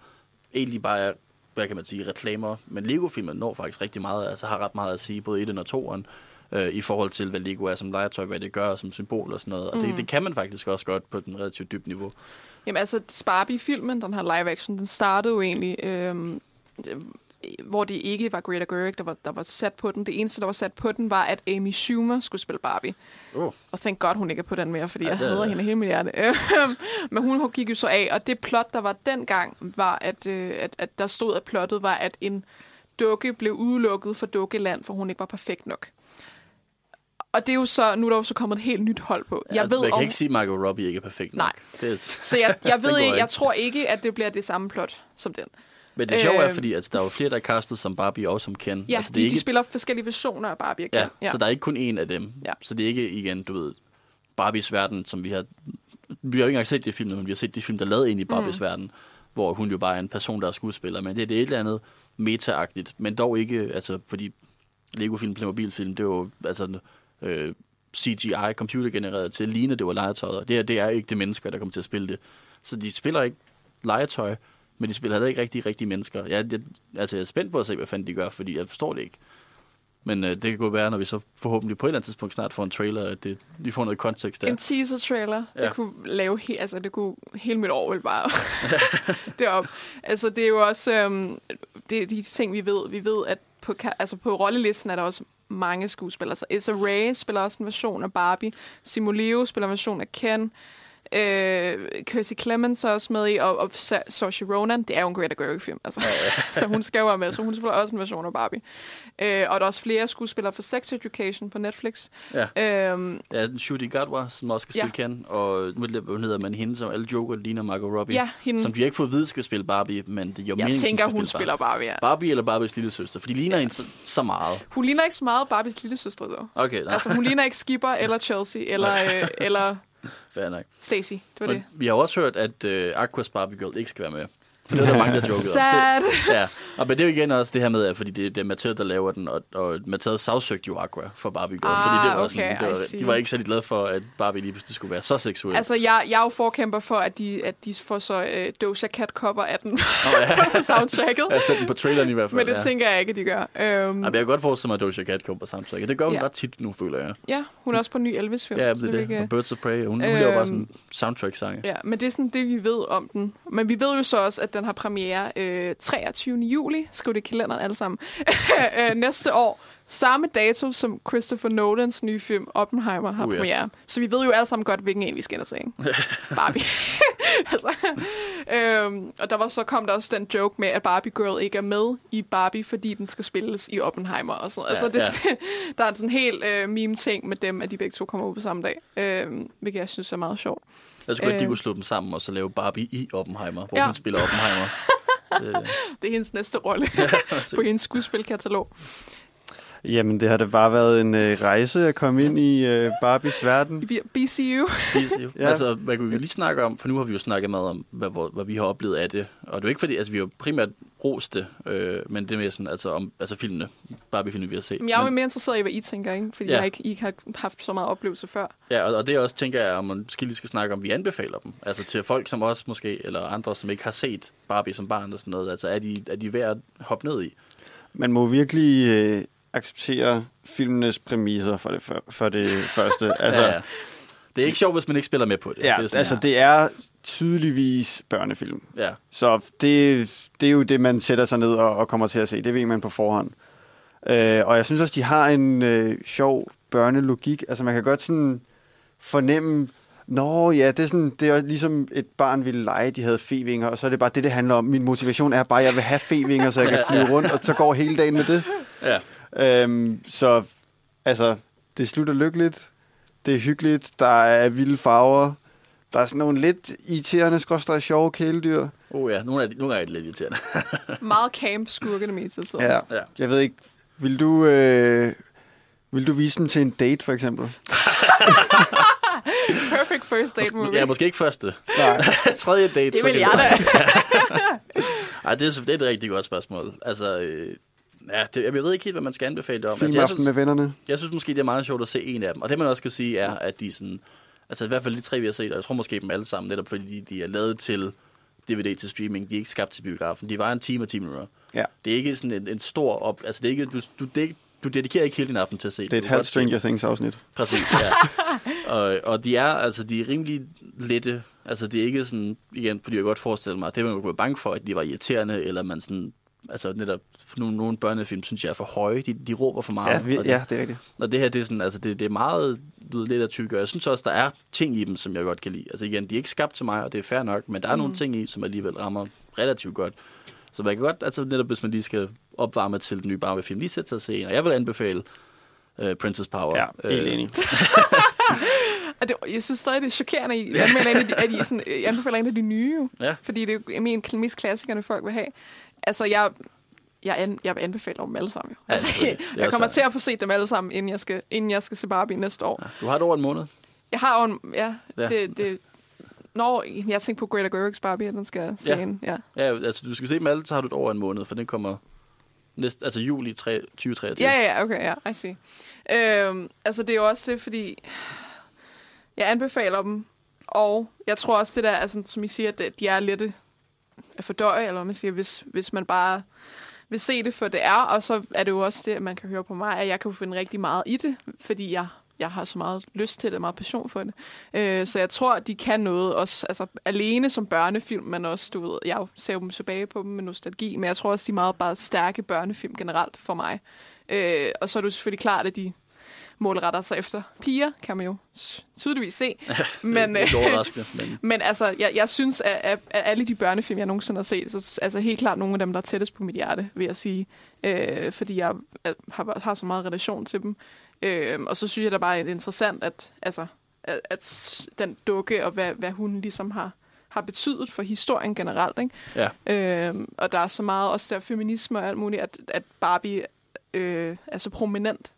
egentlig bare er, hvad kan man sige, reklamer. Men Lego-filmen når faktisk rigtig meget, altså har ret meget at sige, både i den og toeren. Øh, i forhold til, hvad Lego er som legetøj, hvad det gør som symbol og sådan noget. Og Mm. det, det kan man faktisk også godt på den relativt dybt niveau. Jamen altså, Barbie-filmen, den her live-action, den startede jo egentlig, øhm, øh, hvor det ikke var Greta Gerwig, der var, der var sat på den. Det eneste, der var sat på den, var, at Amy Schumer skulle spille Barbie. Oh. Og thank God, hun ikke er på den mere, fordi Ja, jeg er- hader hende hele mit hjerte. Øhm, Men hun gik jo så af, og det plot, der var dengang, var, at, øh, at, at der stod, at plottet var, at en dukke blev udelukket fra dukkeland, for hun ikke var perfekt nok. Og det er jo så, nu er der jo så kommet et helt nyt hold på. Jeg ved man kan om, ikke sige, at Margot Robbie ikke er perfekt nok. Nej. Er, så jeg, jeg ved ikke, jeg ikke. tror ikke, at det bliver det samme plot som den. Men det sjove er, Øh, fordi altså, der er jo flere, der er castet som Barbie og som Ken. Ja, altså, det de, de spiller forskellige versioner af Barbie og Ken. Ja, så der er ikke kun én af dem. Ja. Så det er ikke igen, du ved, Barbies verden, som vi har... Vi har jo ikke engang set de film, men vi har set de film, der er lavet ind i Barbies Mm. verden, hvor hun jo bare er en person, der er skuespiller. Men det, er det er et eller andet meta-agtigt, men dog ikke, altså, fordi Lego-film, Playmobil-film, det er jo altså, øh, CGI, computergenereret til at ligne, det var legetøjet. Det, her, det er ikke det mennesker, der kommer til at spille det. Så de spiller ikke legetøj, men de spiller heller ikke rigtig rigtige mennesker. Jeg, jeg, altså, jeg er spændt på at se, hvad fanden de gør, fordi jeg forstår det ikke. Men øh, det kan godt være, når vi så forhåbentlig på et eller andet tidspunkt snart får en trailer, at det, vi får noget kontekst der. En teaser-trailer, ja. Det kunne lave he- altså det kunne hele mit år vel bare derop. Altså det er jo også øhm, det er de ting vi ved. Vi ved at på altså på rollelisten er der også mange skuespillere. Så Issa Rae spiller også en version af Barbie. Simu spiller en version af Ken. Øh, Kirstie Clemens er også med i, og, og Sa- Saoirse Ronan, det er jo en Greta Gerwig-film, altså. så hun skal jo være med, så hun spiller også en version af Barbie. Øh, og der er også flere skuespillere for Sex Education på Netflix. Ja. Øhm, Ja, Judy Godwin, som også skal Ja. spille Ken, og hvad hedder man hende, som alle Joker ligner Margot Robbie, Ja, hende. som de har ikke fået at vide skal spille Barbie, men det er jo Jeg meningen, tænker, hun spille spiller Barbie, ja. Barbie eller Barbies lille søster, for de ligner ja. hende så, så meget. Hun ligner ikke så meget Barbies lille søster, dog. Okay, nej. Altså, hun ligner ikke Skipper eller Chelsea eller, øh, eller Fair nok. Stacy. Det var Men det. vi har også hørt, at øh, Aquas Barbie Girl ikke skal være med. Det er der mange, der joker Sad. om. Det, ja, og men det er jo igen også det her med, at fordi det, det er Mathilde, der laver den, og, og Mathilde sagsøgte jo Aqua for Barbie Girl, Ah, fordi det var okay, sådan, det var, de var ikke særlig glade for, at Barbie lige pludselig skulle være så seksuel. Altså, jeg, jeg er jo forkæmper for, at de, at de får så øh, Doja Cat cover af den ja. på soundtracket. Jeg har den på traileren i hvert fald. Men det ja. tænker jeg ikke, at de gør. Øhm, Ej, men jeg kan godt forestille mig, at Doja Cat kommer på soundtracket. Det gør hun Ja. ret tit nu, føler jeg. ja, hun er også på en ny Elvis-film. Ja, det er det. vil Og Birds of Prey. Hun, hun laver bare sådan Øhm, soundtrack-sange. Ja, men det er sådan det, vi ved om den. Men vi ved jo så også, at den har premiere øh, 23. juli. Skriv det i kalenderen alle sammen. øh, næste år. Samme dato som Christopher Nolans nye film Oppenheimer har Uh, uh, ja. premiere. Så vi ved jo alle sammen godt, hvilken en vi skal ind og se. Barbie. altså, øhm, og der var så kom der også den joke med, at Barbie Girl ikke er med i Barbie, fordi den skal spilles i Oppenheimer. Og sådan. Ja, altså, det, der er en sådan helt øh, meme-ting med dem, at de begge to kommer ud på samme dag. Øhm, hvilket jeg synes er meget sjovt. Jeg tror godt, de Øh. kunne slå dem sammen og så lave Barbie i Oppenheimer, hvor Ja. hun spiller Oppenheimer. det, er hendes næste rolle præcis. på hendes skuespilkatalog. Jamen, det har da bare været en øh, rejse at komme ind i øh, Barbies verden. I BCU. Easy. Ja. Altså, hvad kunne vi lige snakke om? For nu har vi jo snakket meget om, hvad, hvad, hvad vi har oplevet af det. Og det er jo ikke fordi, altså vi har jo primært rost det, øh, men det er mere sådan, altså, om, altså filmene, Barbie-filmene, vi har set. Men jeg er jo men, mere interesseret i, hvad I tænker, ikke? Fordi Ja. jeg ikke, I ikke har haft så meget oplevelse før. ja, og, og det er også, tænker jeg, om man måske lige skal snakke om, vi anbefaler dem. Altså til folk som os måske, eller andre, som ikke har set Barbie som barn og sådan noget. Altså er de, er de værd at hoppe ned i? Man må virkelig øh, acceptere filmenes præmisser for det, for, for det første. Altså, ja, ja. Det er ikke sjovt, hvis man ikke spiller med på det. Ja, det er sådan, altså det er tydeligvis børnefilm. Ja. Så det, det er jo det, man sætter sig ned og, og kommer til at se. Det ved man på forhånd. Øh, og jeg synes også, de har en øh, sjov børnelogik. Altså man kan godt sådan fornemme, Nå ja, det er, sådan, det er ligesom et barn ville lege, de havde fevinger, og så er det bare det, det handler om. Min motivation er bare, at jeg vil have fevinger, så jeg kan flyve rundt, og så går hele dagen med det. Ja. Øhm, så altså, det slutter lykkeligt. Det er hyggeligt. Der er vilde farver. Der er sådan nogle lidt irriterende, skråstrej sjove kæledyr. Oh ja, nogle, af de, nogle af det lidt irriterende. Meget camp skurke det meste. Så. Ja. Ja. Jeg ved ikke, vil du, øh, vil du vise dem til en date, for eksempel? Perfect first date movie. Ja, måske ikke første. Nej. Tredje date. Det vil jeg da. Ej, det er, det er et rigtig godt spørgsmål. Altså, øh, ja, det, jeg ved ikke helt, hvad man skal anbefale det om. Altså, jeg, Filmaften med vennerne. jeg synes måske, det er meget sjovt at se en af dem. Og det, man også skal sige, er, at de sådan... Altså i hvert fald de tre, vi har set, og jeg tror måske dem alle sammen, netop fordi de er lavet til DVD til streaming. De er ikke skabt til biografen. De var en time og 10 minutter. Ja. Det er ikke sådan en, en stor op... Altså det er ikke, du, du, det du dedikerer ikke hele din aften til at se det. Det er et halvt Stranger. Things afsnit. Præcis, ja. og, og de er, altså, de er rimelig lette. Altså, det er ikke sådan, igen, fordi jeg godt forestille mig, at det man kunne være bange for, at de var irriterende, eller man sådan, altså netop, nogle, nogle børnefilm, synes jeg er for høje. De, de råber for meget. Ja, vi, og ja, det er rigtigt. Og det her, det er, sådan, altså, det, det er meget du ved, lidt at tykke. Jeg synes også, der er ting i dem, som jeg godt kan lide. Altså igen, de er ikke skabt til mig, og det er fair nok, men der er mm. nogle ting i, som alligevel rammer relativt godt. Så man kan godt, altså netop hvis man lige skal opvarme til den nye Barbie-film, lige sætte sig og se en. Og jeg vil anbefale uh, Princess Power. Ja, helt enig. Og det, jeg synes stadig, det er chokerende, at I, anmelder af at I sådan, anbefaler en af de nye. Ja. Fordi det er jo en af mest klassikerne, folk vil have. Altså, jeg, jeg, an, jeg anbefaler dem alle sammen. Ja, Altså, jeg kommer til at få set dem alle sammen, inden jeg skal, inden jeg skal se Barbie næste år. Ja. Du har det over en måned. Jeg har jo en... Ja, Ja. Det, det, når jeg tænker på Greta Gerwig's Barbie, den skal se Ja. ja. en. Ja. Ja, altså du skal se dem alle, så har du det over en måned, for den kommer næste, altså juli 3, 2023. Ja, ja, okay, ja, I see. Øhm, altså, det er jo også det, fordi jeg anbefaler dem, og jeg tror også det der, altså, som I siger, at de er lidt at fordøje, eller man siger, hvis, hvis man bare vil se det, for det er, og så er det jo også det, at man kan høre på mig, at jeg kan finde rigtig meget i det, fordi jeg, jeg har så meget lyst til det, meget passion for det. Øh, så jeg tror, at de kan noget, også altså, alene som børnefilm, men også, du ved, jeg ser dem tilbage på dem med nostalgi, men jeg tror også, de er meget bare stærke børnefilm generelt for mig. Øh, og så er det jo selvfølgelig klart, at de målretter sig efter piger, kan man jo tydeligvis se. men, det er øh, ikke overraskende, men- men altså, jeg, jeg synes, at, at, at alle de børnefilm, jeg nogensinde har set, så altså helt klart nogle af dem, der er tættest på mit hjerte, vil jeg sige. Øh, fordi jeg øh, har, har så meget relation til dem. Øh, og så synes jeg bare, det er interessant, at, altså, at, at den dukke, og hvad, hvad hun ligesom har, har betydet for historien generelt. Ikke? Ja. Øh, og der er så meget også der feminisme og alt muligt, at, at Barbie øh, er så prominent.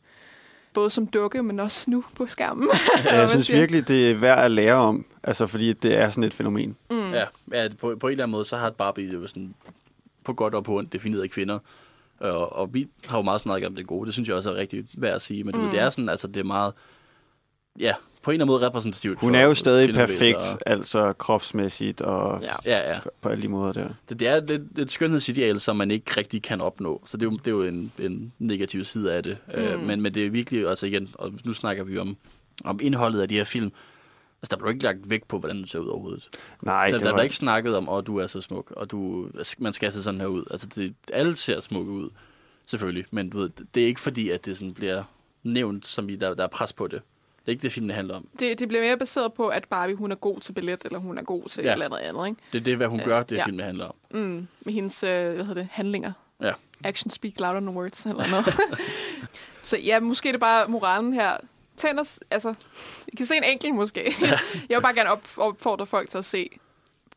Både som dukke, men også nu på skærmen. Ja, jeg synes virkelig, det er værd at lære om, altså fordi det er sådan et fænomen. Mm. Ja, ja på, på en eller anden måde, så har Barbie jo sådan på godt og på ondt defineret kvinder. Og, og vi har jo meget snakket om det gode. Det synes jeg også er rigtig værd at sige. Men mm. Mm. det er sådan, altså det er meget, ja, på en eller anden måde repræsentativt Hun for er jo stadig perfekt, og- altså kropsmæssigt og Ja. Ja, ja. på alle de måder der. Det, det er et, et, skønhedsideal, som man ikke rigtig kan opnå. Så det er jo, det er jo en, en negativ side af det. Mm. Øh, Mm. men, men det er virkelig, altså igen, og nu snakker vi om, om indholdet af de her film. Altså, der bliver ikke lagt vægt på, hvordan den ser ud overhovedet. Nej, der, det der var- bliver ikke snakket om, at du er så smuk, og du, man skal se sådan her ud. Altså, det, alle ser smukke ud, selvfølgelig. Men du ved, det er ikke fordi, at det sådan bliver nævnt, som i, der, der er pres på det. Det er ikke det, filmen handler om. Det, det bliver mere baseret på, at Barbie hun er god til ballet, eller hun er god til Ja. et eller andet andet, ikke? Det er det, hvad hun Øh, gør, det ja. filmen handler om. Mm, med hendes, øh, hvad hedder det, handlinger. Ja. Action speak louder than words, eller noget. så ja, måske er det bare moralen her. Tænd os, altså, I kan se en enkelt måske. jeg vil bare gerne op, opfordre folk til at se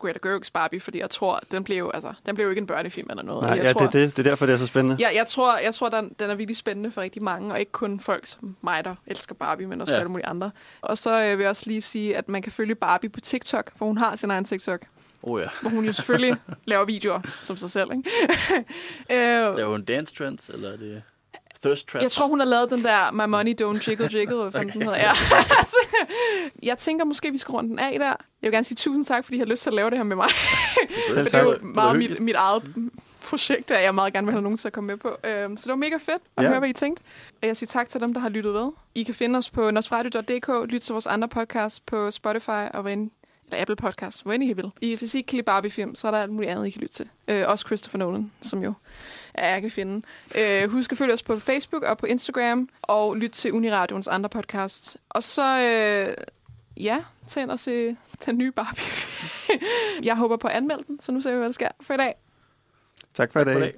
Greta Gerwig's Barbie, fordi jeg tror, den bliver jo, altså, den bliver jo ikke en børnefilm eller noget. Nej, jeg ja, tror, det, er det, det er derfor, det er så spændende. Ja, jeg tror, jeg tror den, den er virkelig spændende for rigtig mange, og ikke kun folk som mig, der elsker Barbie, men også Ja. alle mulige andre. Og så øh, vil jeg også lige sige, at man kan følge Barbie på TikTok, for hun har sin egen TikTok, Oh ja. hvor hun jo selvfølgelig laver videoer som sig selv. Ikke? øh, Der er jo en dance trends, eller er det thirst traps? jeg tror, hun har lavet den der My Money Don't Jiggle Jiggle, hvad fanden den hedder. Ja. jeg tænker måske, vi skal runde den af der. Jeg vil gerne sige tusind tak, fordi I har lyst til at lave det her med mig. Selv det er jo tak. meget mit, mit eget projekt, at jeg meget gerne vil have nogen til at komme med på. Øhm, så det var mega fedt at Ja. høre, hvad I tænkte. Og jeg siger tak til dem, der har lyttet ved. I kan finde os på nosfradio.dk, lyt til vores andre podcasts på Spotify og end, eller Apple Podcasts, hvor end I vil. I, hvis I ikke kan lide Barbie-film, så er der alt muligt andet, I kan lytte til. Øh, også Christopher Nolan, som jo er jeg kan finde. Øh, husk at følge os på Facebook og på Instagram, og lyt til Uniradions andre podcasts. Og så, øh, ja, tag ind og se den nye Barbie. jeg håber på at anmelde den, så nu ser vi, hvad der sker for i dag. Tak for i dag.